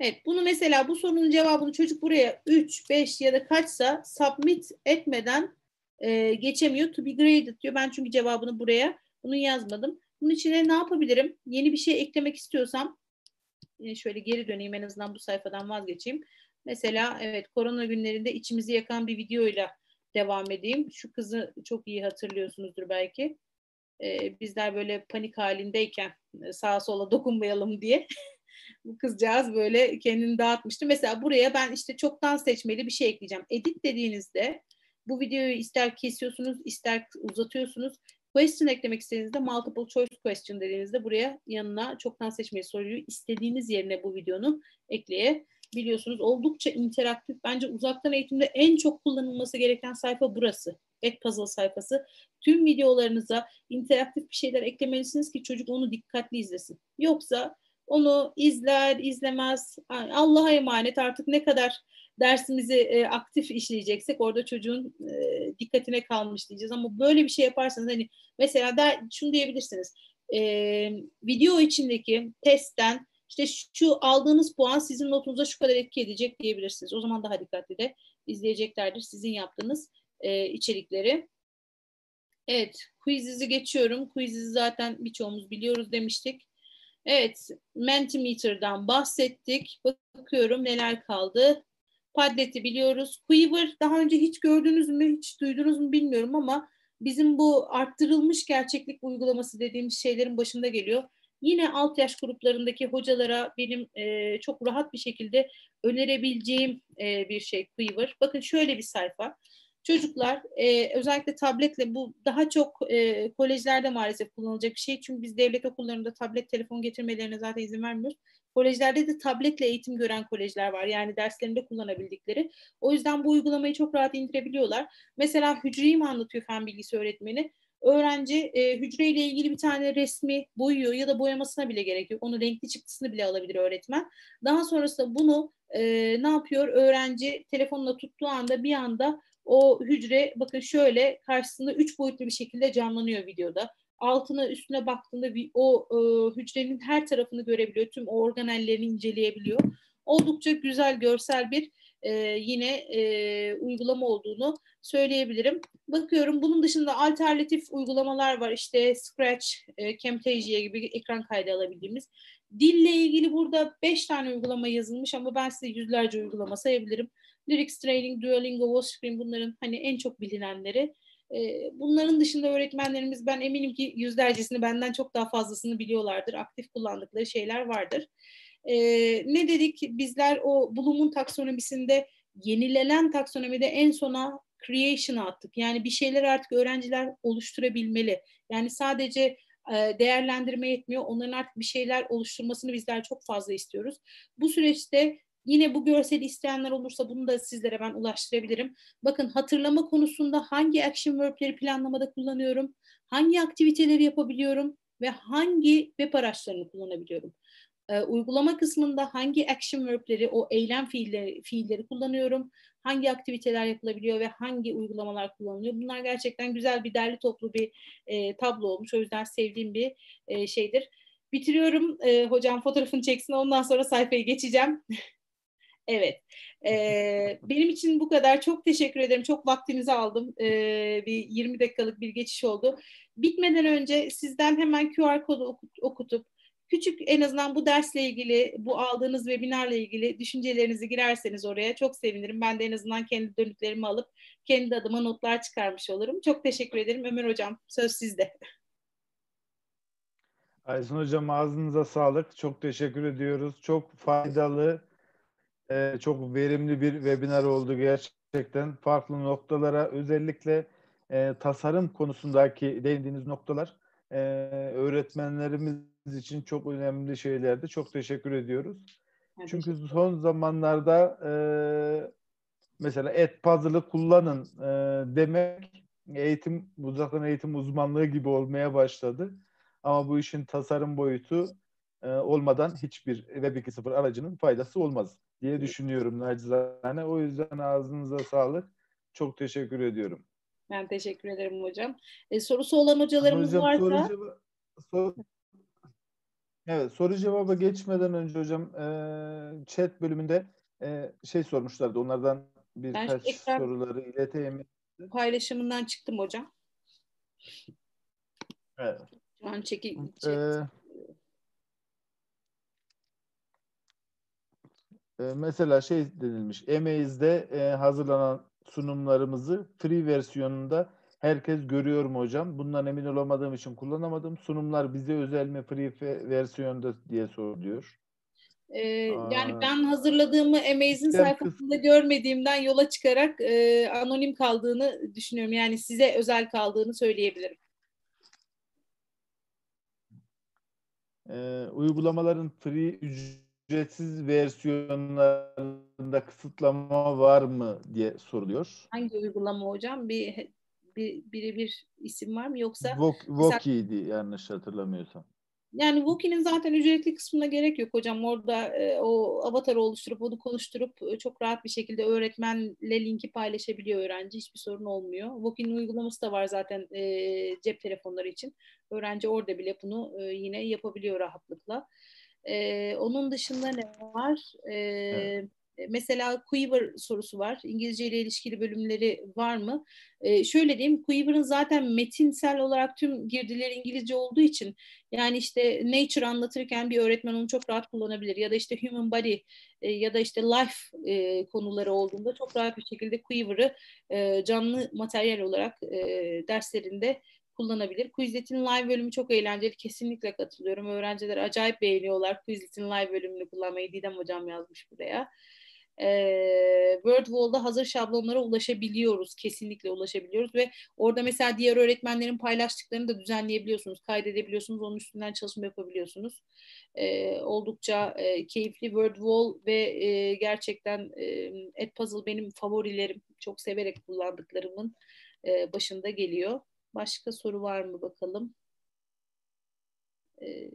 evet bunu mesela bu sorunun cevabını çocuk buraya 3, 5 ya da kaçsa submit etmeden e, geçemiyor. To be graded diyor. Ben çünkü cevabını buraya bunu yazmadım. Bunun içine ne yapabilirim? Yeni bir şey eklemek istiyorsam şöyle geri döneyim en azından bu sayfadan vazgeçeyim. Mesela evet korona günlerinde içimizi yakan bir videoyla devam edeyim. Şu kızı çok iyi hatırlıyorsunuzdur belki. Ee, bizler böyle panik halindeyken e, sağa sola dokunmayalım diye bu kızcağız böyle kendini dağıtmıştı. Mesela buraya ben işte çoktan seçmeli bir şey ekleyeceğim. Edit dediğinizde bu videoyu ister kesiyorsunuz ister uzatıyorsunuz. Question eklemek istediğinizde multiple choice question dediğinizde buraya yanına çoktan seçmeli soruyu istediğiniz yerine bu videonun ekleyebilirsiniz biliyorsunuz oldukça interaktif. Bence uzaktan eğitimde en çok kullanılması gereken sayfa burası. Ek puzzle sayfası. Tüm videolarınıza interaktif bir şeyler eklemelisiniz ki çocuk onu dikkatli izlesin. Yoksa onu izler, izlemez. Allah'a emanet artık ne kadar dersimizi e, aktif işleyeceksek orada çocuğun e, dikkatine kalmış diyeceğiz. Ama böyle bir şey yaparsanız hani mesela der, şunu diyebilirsiniz. E, video içindeki testten işte şu aldığınız puan sizin notunuza şu kadar etki edecek diyebilirsiniz. O zaman daha dikkatli de izleyeceklerdir sizin yaptığınız e, içerikleri. Evet, quiz'izi geçiyorum. Quiz'izi zaten birçoğumuz biliyoruz demiştik. Evet, Mentimeter'dan bahsettik. Bakıyorum neler kaldı. Padlet'i biliyoruz. Quiver daha önce hiç gördünüz mü, hiç duydunuz mu bilmiyorum ama bizim bu arttırılmış gerçeklik uygulaması dediğimiz şeylerin başında geliyor. Yine alt yaş gruplarındaki hocalara benim e, çok rahat bir şekilde önerebileceğim e, bir şey Quiver. Bakın şöyle bir sayfa. Çocuklar e, özellikle tabletle bu daha çok e, kolejlerde maalesef kullanılacak bir şey. Çünkü biz devlet okullarında tablet telefon getirmelerine zaten izin vermiyoruz. Kolejlerde de tabletle eğitim gören kolejler var. Yani derslerinde kullanabildikleri. O yüzden bu uygulamayı çok rahat indirebiliyorlar. Mesela hücreyi mi anlatıyor fen bilgisi öğretmeni? Öğrenci e, hücreyle ilgili bir tane resmi boyuyor ya da boyamasına bile gerek yok. Onu renkli çıktısını bile alabilir öğretmen. Daha sonrasında bunu e, ne yapıyor? Öğrenci telefonla tuttuğu anda bir anda o hücre bakın şöyle karşısında üç boyutlu bir şekilde canlanıyor videoda. Altına üstüne baktığında o e, hücrenin her tarafını görebiliyor. Tüm o organellerini inceleyebiliyor. Oldukça güzel görsel bir e, yine e, uygulama olduğunu söyleyebilirim. Bakıyorum bunun dışında alternatif uygulamalar var. İşte Scratch, e, Camtasia gibi ekran kaydı alabildiğimiz. Dille ilgili burada beş tane uygulama yazılmış ama ben size yüzlerce uygulama sayabilirim. Lyrics Training, Duolingo, Washcreen bunların hani en çok bilinenleri. Ee, bunların dışında öğretmenlerimiz ben eminim ki yüzlercesini benden çok daha fazlasını biliyorlardır. Aktif kullandıkları şeyler vardır. Ee, ne dedik? Bizler o Bloom'un taksonomisinde yenilenen taksonomide en sona creation'a attık. Yani bir şeyler artık öğrenciler oluşturabilmeli. Yani sadece e, değerlendirme yetmiyor. Onların artık bir şeyler oluşturmasını bizler çok fazla istiyoruz. Bu süreçte Yine bu görseli isteyenler olursa bunu da sizlere ben ulaştırabilirim. Bakın hatırlama konusunda hangi action verb'leri planlamada kullanıyorum, hangi aktiviteleri yapabiliyorum ve hangi web araçlarını kullanabiliyorum. Ee, uygulama kısmında hangi action verb'leri, o eylem fiilleri, fiilleri kullanıyorum, hangi aktiviteler yapılabiliyor ve hangi uygulamalar kullanılıyor. Bunlar gerçekten güzel bir derli toplu bir e, tablo olmuş. O yüzden sevdiğim bir e, şeydir. Bitiriyorum. E, hocam fotoğrafını çeksin ondan sonra sayfaya geçeceğim. Evet. Ee, benim için bu kadar. Çok teşekkür ederim. Çok vaktinizi aldım. Ee, bir 20 dakikalık bir geçiş oldu. Bitmeden önce sizden hemen QR kodu okutup küçük en azından bu dersle ilgili, bu aldığınız webinarla ilgili düşüncelerinizi girerseniz oraya çok sevinirim. Ben de en azından kendi dönüklerimi alıp kendi adıma notlar çıkarmış olurum. Çok teşekkür ederim. Ömer Hocam söz sizde. Aysun Hocam ağzınıza sağlık. Çok teşekkür ediyoruz. Çok faydalı, ee, çok verimli bir webinar oldu gerçekten. Farklı noktalara özellikle e, tasarım konusundaki değindiğiniz noktalar e, öğretmenlerimiz için çok önemli şeylerdi. Çok teşekkür ediyoruz. Evet, Çünkü son zamanlarda e, mesela et puzzle'ı kullanın e, demek eğitim uzaktan eğitim uzmanlığı gibi olmaya başladı. Ama bu işin tasarım boyutu e, olmadan hiçbir Web 2.0 aracının faydası olmaz diye düşünüyorum nacizane. O yüzden ağzınıza sağlık. Çok teşekkür ediyorum. Ben teşekkür ederim hocam. E, sorusu olan hocalarımız hocam, varsa... Soru ceva-. Evet, soru cevaba geçmeden önce hocam e, chat bölümünde e, şey sormuşlardı. Onlardan birkaç soruları ileteyim. Paylaşımından çıktım hocam. Evet. Şu an çeki, ee, e, mesela şey denilmiş. Amaze'de e, hazırlanan sunumlarımızı free versiyonunda herkes görüyor mu hocam? Bundan emin olamadığım için kullanamadım. Sunumlar bize özel mi free versiyonda diye soruluyor. Ee, yani ben hazırladığımı Amaze'in sayfasında görmediğimden yola çıkarak e, anonim kaldığını düşünüyorum. Yani size özel kaldığını söyleyebilirim. Ee, uygulamaların free ücret ücretsiz versiyonlarında kısıtlama var mı diye soruluyor. Hangi uygulama hocam? Bir bir birebir isim var mı yoksa Vok- Voki'ydi yanlış hatırlamıyorsam. yani Wookie'nin zaten ücretli kısmına gerek yok hocam. Orada e, o avatarı oluşturup onu konuşturup e, çok rahat bir şekilde öğretmenle linki paylaşabiliyor öğrenci. Hiçbir sorun olmuyor. Wookie'nin uygulaması da var zaten e, cep telefonları için. Öğrenci orada bile bunu e, yine yapabiliyor rahatlıkla. E, onun dışında ne var? E, Evet. Mesela Quiver sorusu var. İngilizce ile ilişkili bölümleri var mı? Ee, şöyle diyeyim, Quiver'ın zaten metinsel olarak tüm girdileri İngilizce olduğu için yani işte nature anlatırken bir öğretmen onu çok rahat kullanabilir. Ya da işte human body e, ya da işte life e, konuları olduğunda çok rahat bir şekilde Quiver'ı e, canlı materyal olarak e, derslerinde kullanabilir. Quizlet'in live bölümü çok eğlenceli. Kesinlikle katılıyorum. Öğrenciler acayip beğeniyorlar Quizlet'in live bölümünü kullanmayı. Didem hocam yazmış buraya. Ee, WordWall'da hazır şablonlara ulaşabiliyoruz. Kesinlikle ulaşabiliyoruz ve orada mesela diğer öğretmenlerin paylaştıklarını da düzenleyebiliyorsunuz. Kaydedebiliyorsunuz. Onun üstünden çalışma yapabiliyorsunuz. Ee, oldukça e, keyifli WordWall ve e, gerçekten e, Edpuzzle benim favorilerim. Çok severek kullandıklarımın e, başında geliyor. Başka soru var mı bakalım? Ee,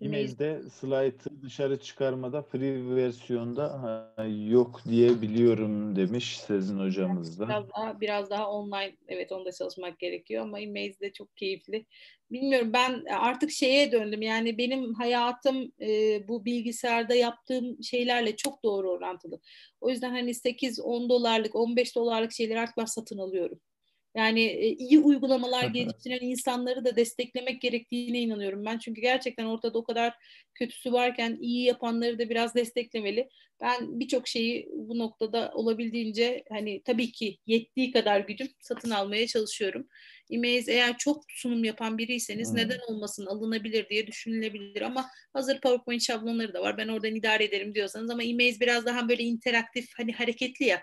E-mail'de slaytı dışarı çıkarmada free versiyonda ha, yok diye biliyorum demiş Sezin hocamız da. Biraz daha, biraz daha online evet onda çalışmak gerekiyor ama e-mail de çok keyifli. Bilmiyorum ben artık şeye döndüm yani benim hayatım e, bu bilgisayarda yaptığım şeylerle çok doğru orantılı. O yüzden hani 8-10 dolarlık 15 dolarlık şeyleri artık ben satın alıyorum. Yani e, iyi uygulamalar geliştiren insanları da desteklemek gerektiğine inanıyorum ben. Çünkü gerçekten ortada o kadar kötüsü varken iyi yapanları da biraz desteklemeli. Ben birçok şeyi bu noktada olabildiğince hani tabii ki yettiği kadar gücüm satın almaya çalışıyorum. Emails eğer çok sunum yapan biriyseniz Hmm. neden olmasın alınabilir diye düşünülebilir ama hazır PowerPoint şablonları da var. Ben oradan idare ederim diyorsanız ama emails biraz daha böyle interaktif hani hareketli ya.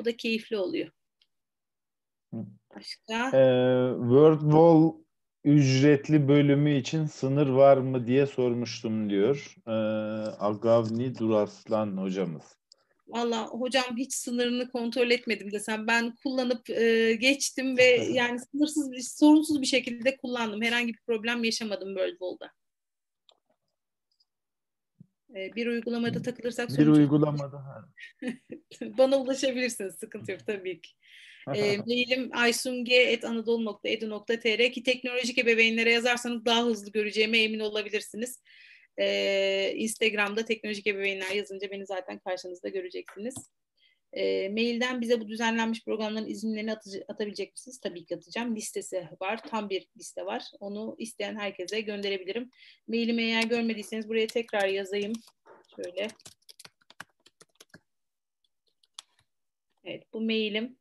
O da keyifli oluyor. Başka? Ee, WordWall ücretli bölümü için sınır var mı diye sormuştum diyor. Ee, Agavni Duraslan hocamız. Valla hocam hiç sınırını kontrol etmedim desem. Ben kullanıp e, geçtim ve yani sınırsız, bir, sorunsuz bir şekilde kullandım. Herhangi bir problem yaşamadım WordWall'da. E, bir uygulamada takılırsak Bir uygulamada. bana ulaşabilirsiniz. Sıkıntı yok tabii ki. E, mailim aysunge.anadolu.edu.tr ki teknolojik ebeveynlere yazarsanız daha hızlı göreceğime emin olabilirsiniz. E, Instagram'da teknolojik ebeveynler yazınca beni zaten karşınızda göreceksiniz. E, mailden bize bu düzenlenmiş programların izinlerini atıcı- atabilecek misiniz? Tabii ki atacağım. Listesi var. Tam bir liste var. Onu isteyen herkese gönderebilirim. Mailimi eğer görmediyseniz buraya tekrar yazayım. Şöyle. Evet bu mailim.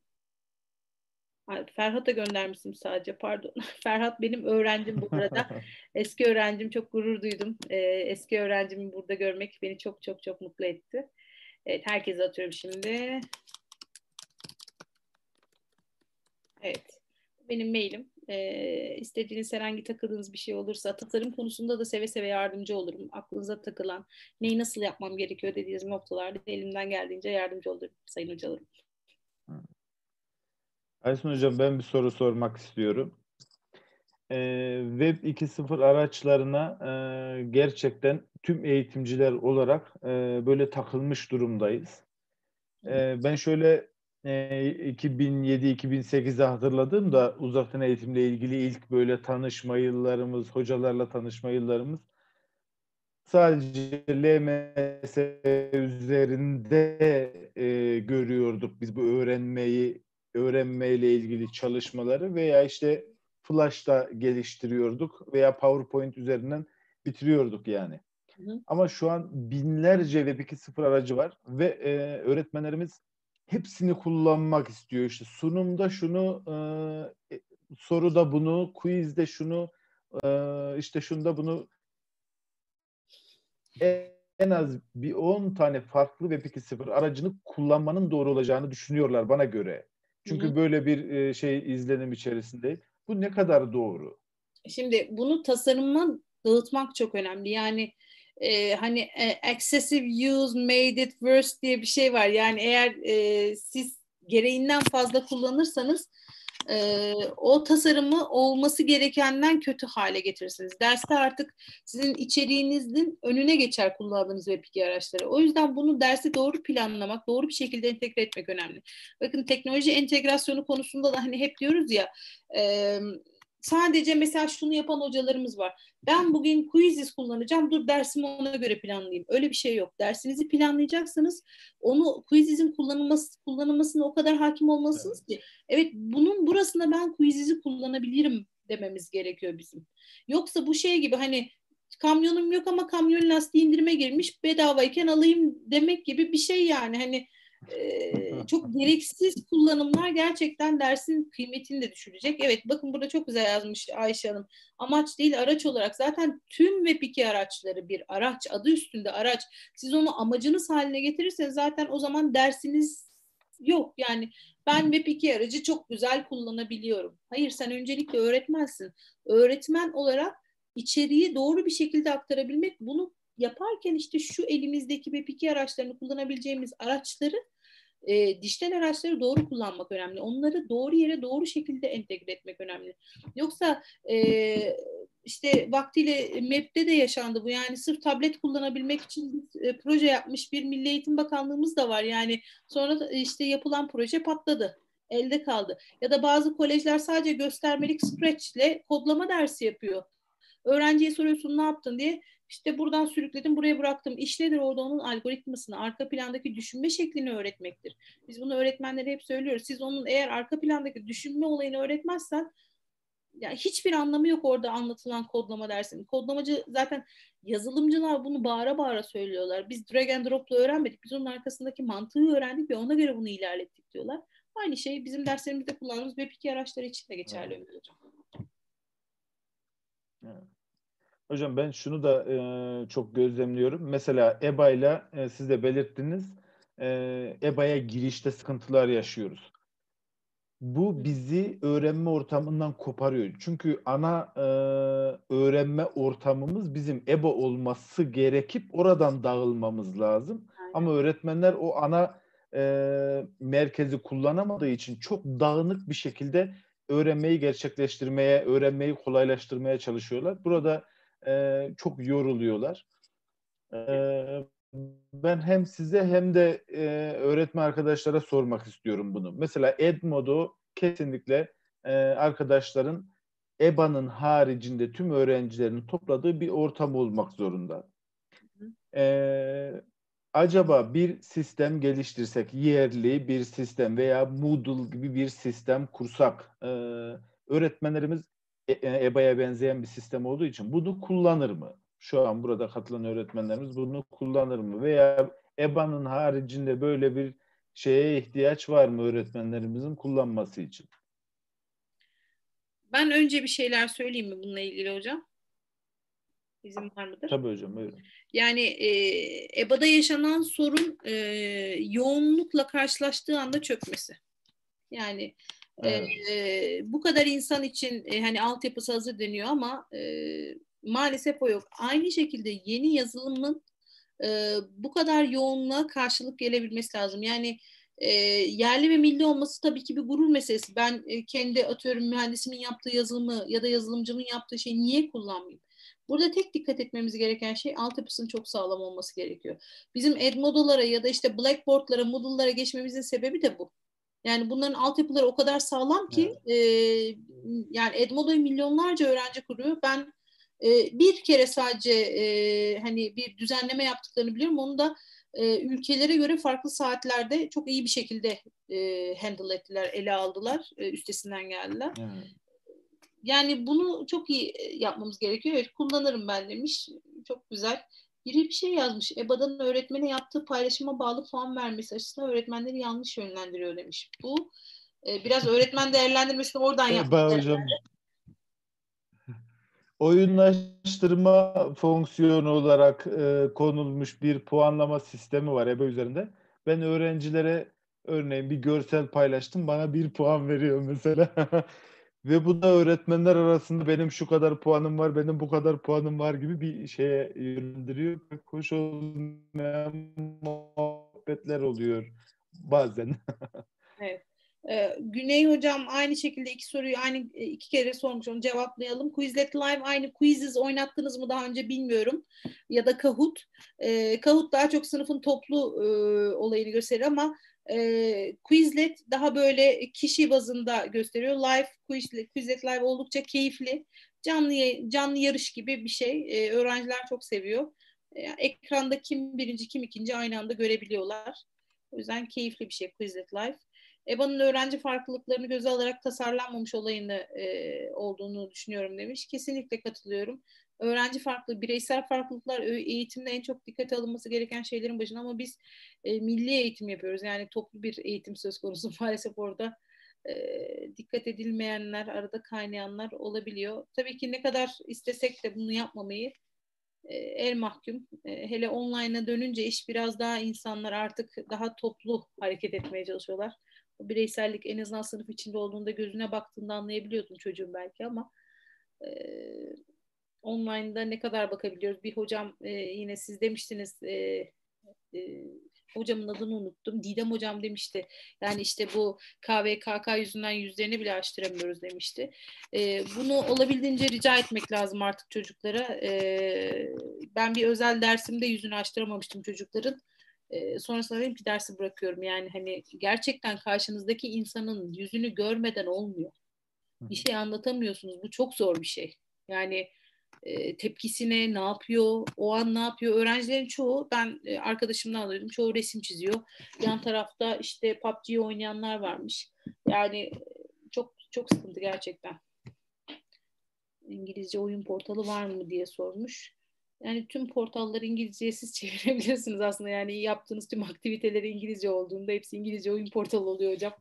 Ferhat'a göndermişim sadece pardon. Ferhat benim öğrencim bu arada. Eski öğrencim çok gurur duydum. Ee, eski öğrencimi burada görmek beni çok çok çok mutlu etti. Evet herkese atıyorum şimdi. Evet. Benim mailim. Ee, istediğiniz herhangi takıldığınız bir şey olursa tasarım konusunda da seve seve yardımcı olurum. Aklınıza takılan neyi nasıl yapmam gerekiyor dediğiniz noktalarda elimden geldiğince yardımcı olurum sayın hocalarım. Aysun Hocam ben bir soru sormak istiyorum. Ee, Web 2.0 araçlarına e, gerçekten tüm eğitimciler olarak e, böyle takılmış durumdayız. E, ben şöyle e, 2007-2008'de hatırladığımda uzaktan eğitimle ilgili ilk böyle tanışma yıllarımız, hocalarla tanışma yıllarımız sadece LMS üzerinde e, görüyorduk biz bu öğrenmeyi öğrenmeyle ilgili çalışmaları veya işte Flash'ta geliştiriyorduk veya PowerPoint üzerinden bitiriyorduk yani. Hı hı. Ama şu an binlerce Web 2.0 aracı var ve e, öğretmenlerimiz hepsini kullanmak istiyor. İşte sunumda şunu, e, e, soruda bunu, quizde şunu, e, işte şunda bunu en az bir 10 tane farklı Web 2.0 aracını kullanmanın doğru olacağını düşünüyorlar bana göre. Çünkü Hı hı. böyle bir e, şey izlenim içerisinde. Bu ne kadar doğru? Şimdi bunu tasarıma dağıtmak çok önemli. Yani e, hani e, excessive use made it worse diye bir şey var. Yani eğer e, siz gereğinden fazla kullanırsanız e, o tasarımı olması gerekenden kötü hale getirirsiniz. Derste artık sizin içeriğinizin önüne geçer kullandığınız web araçları. O yüzden bunu dersi doğru planlamak, doğru bir şekilde entegre etmek önemli. Bakın teknoloji entegrasyonu konusunda da hani hep diyoruz ya e, sadece mesela şunu yapan hocalarımız var. Ben bugün Quizizz kullanacağım. Dur dersimi ona göre planlayayım. Öyle bir şey yok. Dersinizi planlayacaksanız onu Quizizz'in kullanılması kullanılmasına o kadar hakim olmalısınız ki evet bunun burasında ben Quizizz'i kullanabilirim dememiz gerekiyor bizim. Yoksa bu şey gibi hani kamyonum yok ama kamyon lastiği indirime girmiş bedavayken alayım demek gibi bir şey yani hani çok gereksiz kullanımlar gerçekten dersin kıymetini de düşürecek. Evet bakın burada çok güzel yazmış Ayşe Hanım. Amaç değil araç olarak zaten tüm Web2 araçları bir araç adı üstünde araç. Siz onu amacınız haline getirirseniz zaten o zaman dersiniz yok. Yani ben Web2 aracı çok güzel kullanabiliyorum. Hayır sen öncelikle öğretmensin. Öğretmen olarak içeriği doğru bir şekilde aktarabilmek bunu yaparken işte şu elimizdeki BEP2 araçlarını kullanabileceğimiz araçları e, dijital araçları doğru kullanmak önemli. Onları doğru yere doğru şekilde entegre etmek önemli. Yoksa e, işte vaktiyle MEP'te de yaşandı bu. Yani sırf tablet kullanabilmek için e, proje yapmış bir Milli Eğitim Bakanlığımız da var. Yani sonra da işte yapılan proje patladı elde kaldı. Ya da bazı kolejler sadece göstermelik Scratch ile kodlama dersi yapıyor. Öğrenciye soruyorsun ne yaptın diye. İşte buradan sürükledim, buraya bıraktım. İş nedir orada onun algoritmasını, arka plandaki düşünme şeklini öğretmektir. Biz bunu öğretmenlere hep söylüyoruz. Siz onun eğer arka plandaki düşünme olayını öğretmezsen yani hiçbir anlamı yok orada anlatılan kodlama dersinin. Kodlamacı zaten yazılımcılar bunu bağıra bağıra söylüyorlar. Biz drag and drop'la öğrenmedik. Biz onun arkasındaki mantığı öğrendik ve ona göre bunu ilerlettik diyorlar. Aynı şey bizim derslerimizde kullandığımız Web2 araçları için de geçerli Ömer Hocam. Evet. Hocam ben şunu da e, çok gözlemliyorum. Mesela EBA ile e, siz de belirttiniz. E, EBA'ya girişte sıkıntılar yaşıyoruz. Bu bizi öğrenme ortamından koparıyor. Çünkü ana e, öğrenme ortamımız bizim EBA olması gerekip oradan dağılmamız lazım. Aynen. Ama öğretmenler o ana e, merkezi kullanamadığı için çok dağınık bir şekilde öğrenmeyi gerçekleştirmeye, öğrenmeyi kolaylaştırmaya çalışıyorlar. Burada e, çok yoruluyorlar. E, ben hem size hem de e, öğretmen arkadaşlara sormak istiyorum bunu. Mesela Edmodo kesinlikle e, arkadaşların EBA'nın haricinde tüm öğrencilerin topladığı bir ortam olmak zorunda. E, acaba bir sistem geliştirsek, yerli bir sistem veya Moodle gibi bir sistem kursak, e, öğretmenlerimiz EBA'ya benzeyen bir sistem olduğu için bunu kullanır mı? Şu an burada katılan öğretmenlerimiz bunu kullanır mı? Veya EBA'nın haricinde böyle bir şeye ihtiyaç var mı öğretmenlerimizin kullanması için? Ben önce bir şeyler söyleyeyim mi bununla ilgili hocam? İzin var mıdır? Tabii hocam buyurun. Yani e, EBA'da yaşanan sorun e, yoğunlukla karşılaştığı anda çökmesi. Yani Bu kadar insan için e, hani altyapısı hazır deniyor ama e, maalesef o yok. Aynı şekilde yeni yazılımın e, bu kadar yoğunluğa karşılık gelebilmesi lazım. Yani e, yerli ve milli olması tabii ki bir gurur meselesi. Ben e, kendi atıyorum mühendisimin yaptığı yazılımı ya da yazılımcımın yaptığı şeyi niye kullanmayayım? Burada tek dikkat etmemiz gereken şey altyapısının çok sağlam olması gerekiyor. Bizim Edmodo'lara ya da işte Blackboard'lara, Moodle'lara geçmemizin sebebi de bu. Yani bunların altyapıları o kadar sağlam ki evet. e, yani Edmodo'yu milyonlarca öğrenci kuruyor. Ben e, bir kere sadece e, hani bir düzenleme yaptıklarını biliyorum. Onu da e, ülkelere göre farklı saatlerde çok iyi bir şekilde e, handle ettiler, ele aldılar, e, üstesinden geldiler. Evet. Yani bunu çok iyi yapmamız gerekiyor. Evet kullanırım ben demiş. Çok güzel. Biri bir şey yazmış. EBA'dan öğretmene yaptığı paylaşıma bağlı puan vermesi açısından öğretmenleri yanlış yönlendiriyor demiş. Bu e, biraz öğretmen değerlendirmesini oradan yapmak. hocam. Oyunlaştırma fonksiyonu olarak e, konulmuş bir puanlama sistemi var EBA üzerinde. Ben öğrencilere örneğin bir görsel paylaştım bana bir puan veriyor mesela. Ve bu da öğretmenler arasında benim şu kadar puanım var, benim bu kadar puanım var gibi bir şeye yönlendiriyor. Hoş olmayan muhabbetler oluyor bazen. Evet. Ee, Güney hocam aynı şekilde iki soruyu aynı e, iki kere sormuş onu cevaplayalım. Quizlet Live aynı quizzes oynattınız mı daha önce bilmiyorum. Ya da Kahoot. Ee, Kahoot daha çok sınıfın toplu e, olayını gösterir ama e, Quizlet daha böyle kişi bazında gösteriyor. Live Quizlet, Quizlet Live oldukça keyifli. Canlı canlı yarış gibi bir şey. Ee, öğrenciler çok seviyor. Ee, ekranda kim birinci kim ikinci aynı anda görebiliyorlar. O yüzden keyifli bir şey Quizlet Live. EBA'nın öğrenci farklılıklarını göze alarak tasarlanmamış olayını e, olduğunu düşünüyorum demiş. Kesinlikle katılıyorum. Öğrenci farklı, bireysel farklılıklar eğitimde en çok dikkate alınması gereken şeylerin başında ama biz e, milli eğitim yapıyoruz. Yani toplu bir eğitim söz konusu maalesef orada e, dikkat edilmeyenler, arada kaynayanlar olabiliyor. Tabii ki ne kadar istesek de bunu yapmamayı e, el mahkum. E, hele online'a dönünce iş biraz daha insanlar artık daha toplu hareket etmeye çalışıyorlar. O bireysellik en azından sınıf içinde olduğunda gözüne baktığında anlayabiliyordun çocuğun belki ama e, online'da ne kadar bakabiliyoruz? Bir hocam e, yine siz demiştiniz e, e, hocamın adını unuttum. Didem hocam demişti. Yani işte bu KVKK yüzünden yüzlerini bile açtıramıyoruz demişti. E, bunu olabildiğince rica etmek lazım artık çocuklara. E, ben bir özel dersimde yüzünü açtıramamıştım çocukların. E, sonrasında dedim ki dersi bırakıyorum. Yani hani gerçekten karşınızdaki insanın yüzünü görmeden olmuyor. Bir şey anlatamıyorsunuz. Bu çok zor bir şey. Yani e, tepkisine ne yapıyor, o an ne yapıyor. Öğrencilerin çoğu ben e, arkadaşımdan duydum. Çoğu resim çiziyor. Yan tarafta işte PUBG oynayanlar varmış. Yani çok çok sıkıntı gerçekten. İngilizce oyun portalı var mı diye sormuş. Yani tüm portalları İngilizceye siz çevirebilirsiniz aslında. Yani yaptığınız tüm aktiviteleri İngilizce olduğunda hepsi İngilizce oyun portalı oluyor hocam.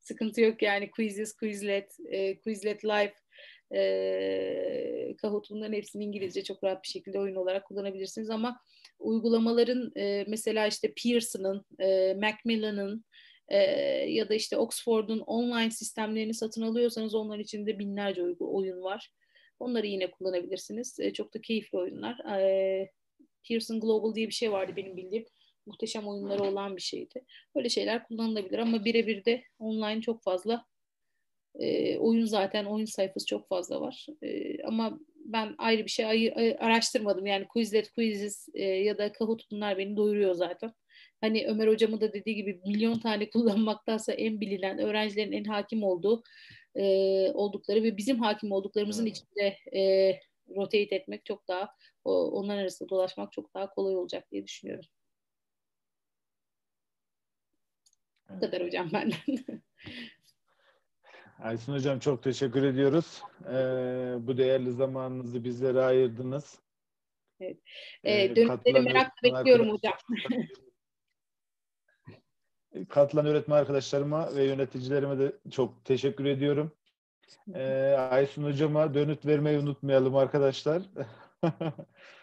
Sıkıntı yok yani Quizzes, Quizlet, e, Quizlet Live, e, Kahoot bunların hepsini İngilizce çok rahat bir şekilde oyun olarak kullanabilirsiniz ama uygulamaların e, mesela işte Pearson'ın, e, Macmillan'ın e, ya da işte Oxford'un online sistemlerini satın alıyorsanız onların içinde binlerce oyun var. Onları yine kullanabilirsiniz. E, çok da keyifli oyunlar. E, Pearson Global diye bir şey vardı benim bildiğim. Muhteşem oyunları olan bir şeydi. Böyle şeyler kullanılabilir ama birebir de online çok fazla e, oyun zaten oyun sayfası çok fazla var. E, ama ben ayrı bir şey ayı, araştırmadım. Yani Quizlet, Quizzes e, ya da Kahoot bunlar beni doyuruyor zaten. Hani Ömer hocamın da dediği gibi milyon tane kullanmaktansa en bilinen, öğrencilerin en hakim olduğu e, oldukları ve bizim hakim olduklarımızın içinde e, rotate etmek çok daha, o, onlar arasında dolaşmak çok daha kolay olacak diye düşünüyorum. Bu kadar hocam benden. Aysun Hocam çok teşekkür ediyoruz. Ee, bu değerli zamanınızı bizlere ayırdınız. Evet. Ee, dönüşleri merakla bekliyorum hocam. katılan öğretmen arkadaşlarıma ve yöneticilerime de çok teşekkür ediyorum. Ee, Aysun Hocam'a dönüt vermeyi unutmayalım arkadaşlar.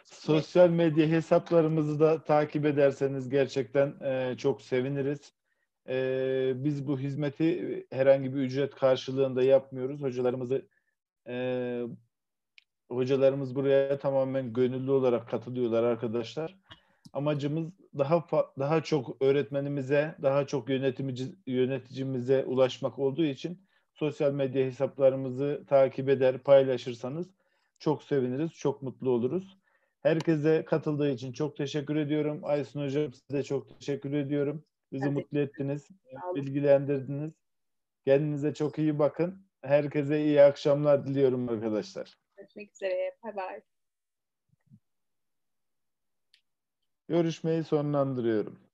Sosyal medya hesaplarımızı da takip ederseniz gerçekten e, çok seviniriz. E, biz bu hizmeti herhangi bir ücret karşılığında yapmıyoruz. Hocalarımızı e, hocalarımız buraya tamamen gönüllü olarak katılıyorlar arkadaşlar. Amacımız daha daha çok öğretmenimize, daha çok yönetimici, yöneticimize ulaşmak olduğu için sosyal medya hesaplarımızı takip eder, paylaşırsanız çok seviniriz, çok mutlu oluruz. Herkese katıldığı için çok teşekkür ediyorum. Aysun Hocam size çok teşekkür ediyorum. Bizi evet. mutlu ettiniz, bilgilendirdiniz. Kendinize çok iyi bakın. Herkese iyi akşamlar diliyorum arkadaşlar. Görüşmek üzere. Bye bye. Görüşmeyi sonlandırıyorum.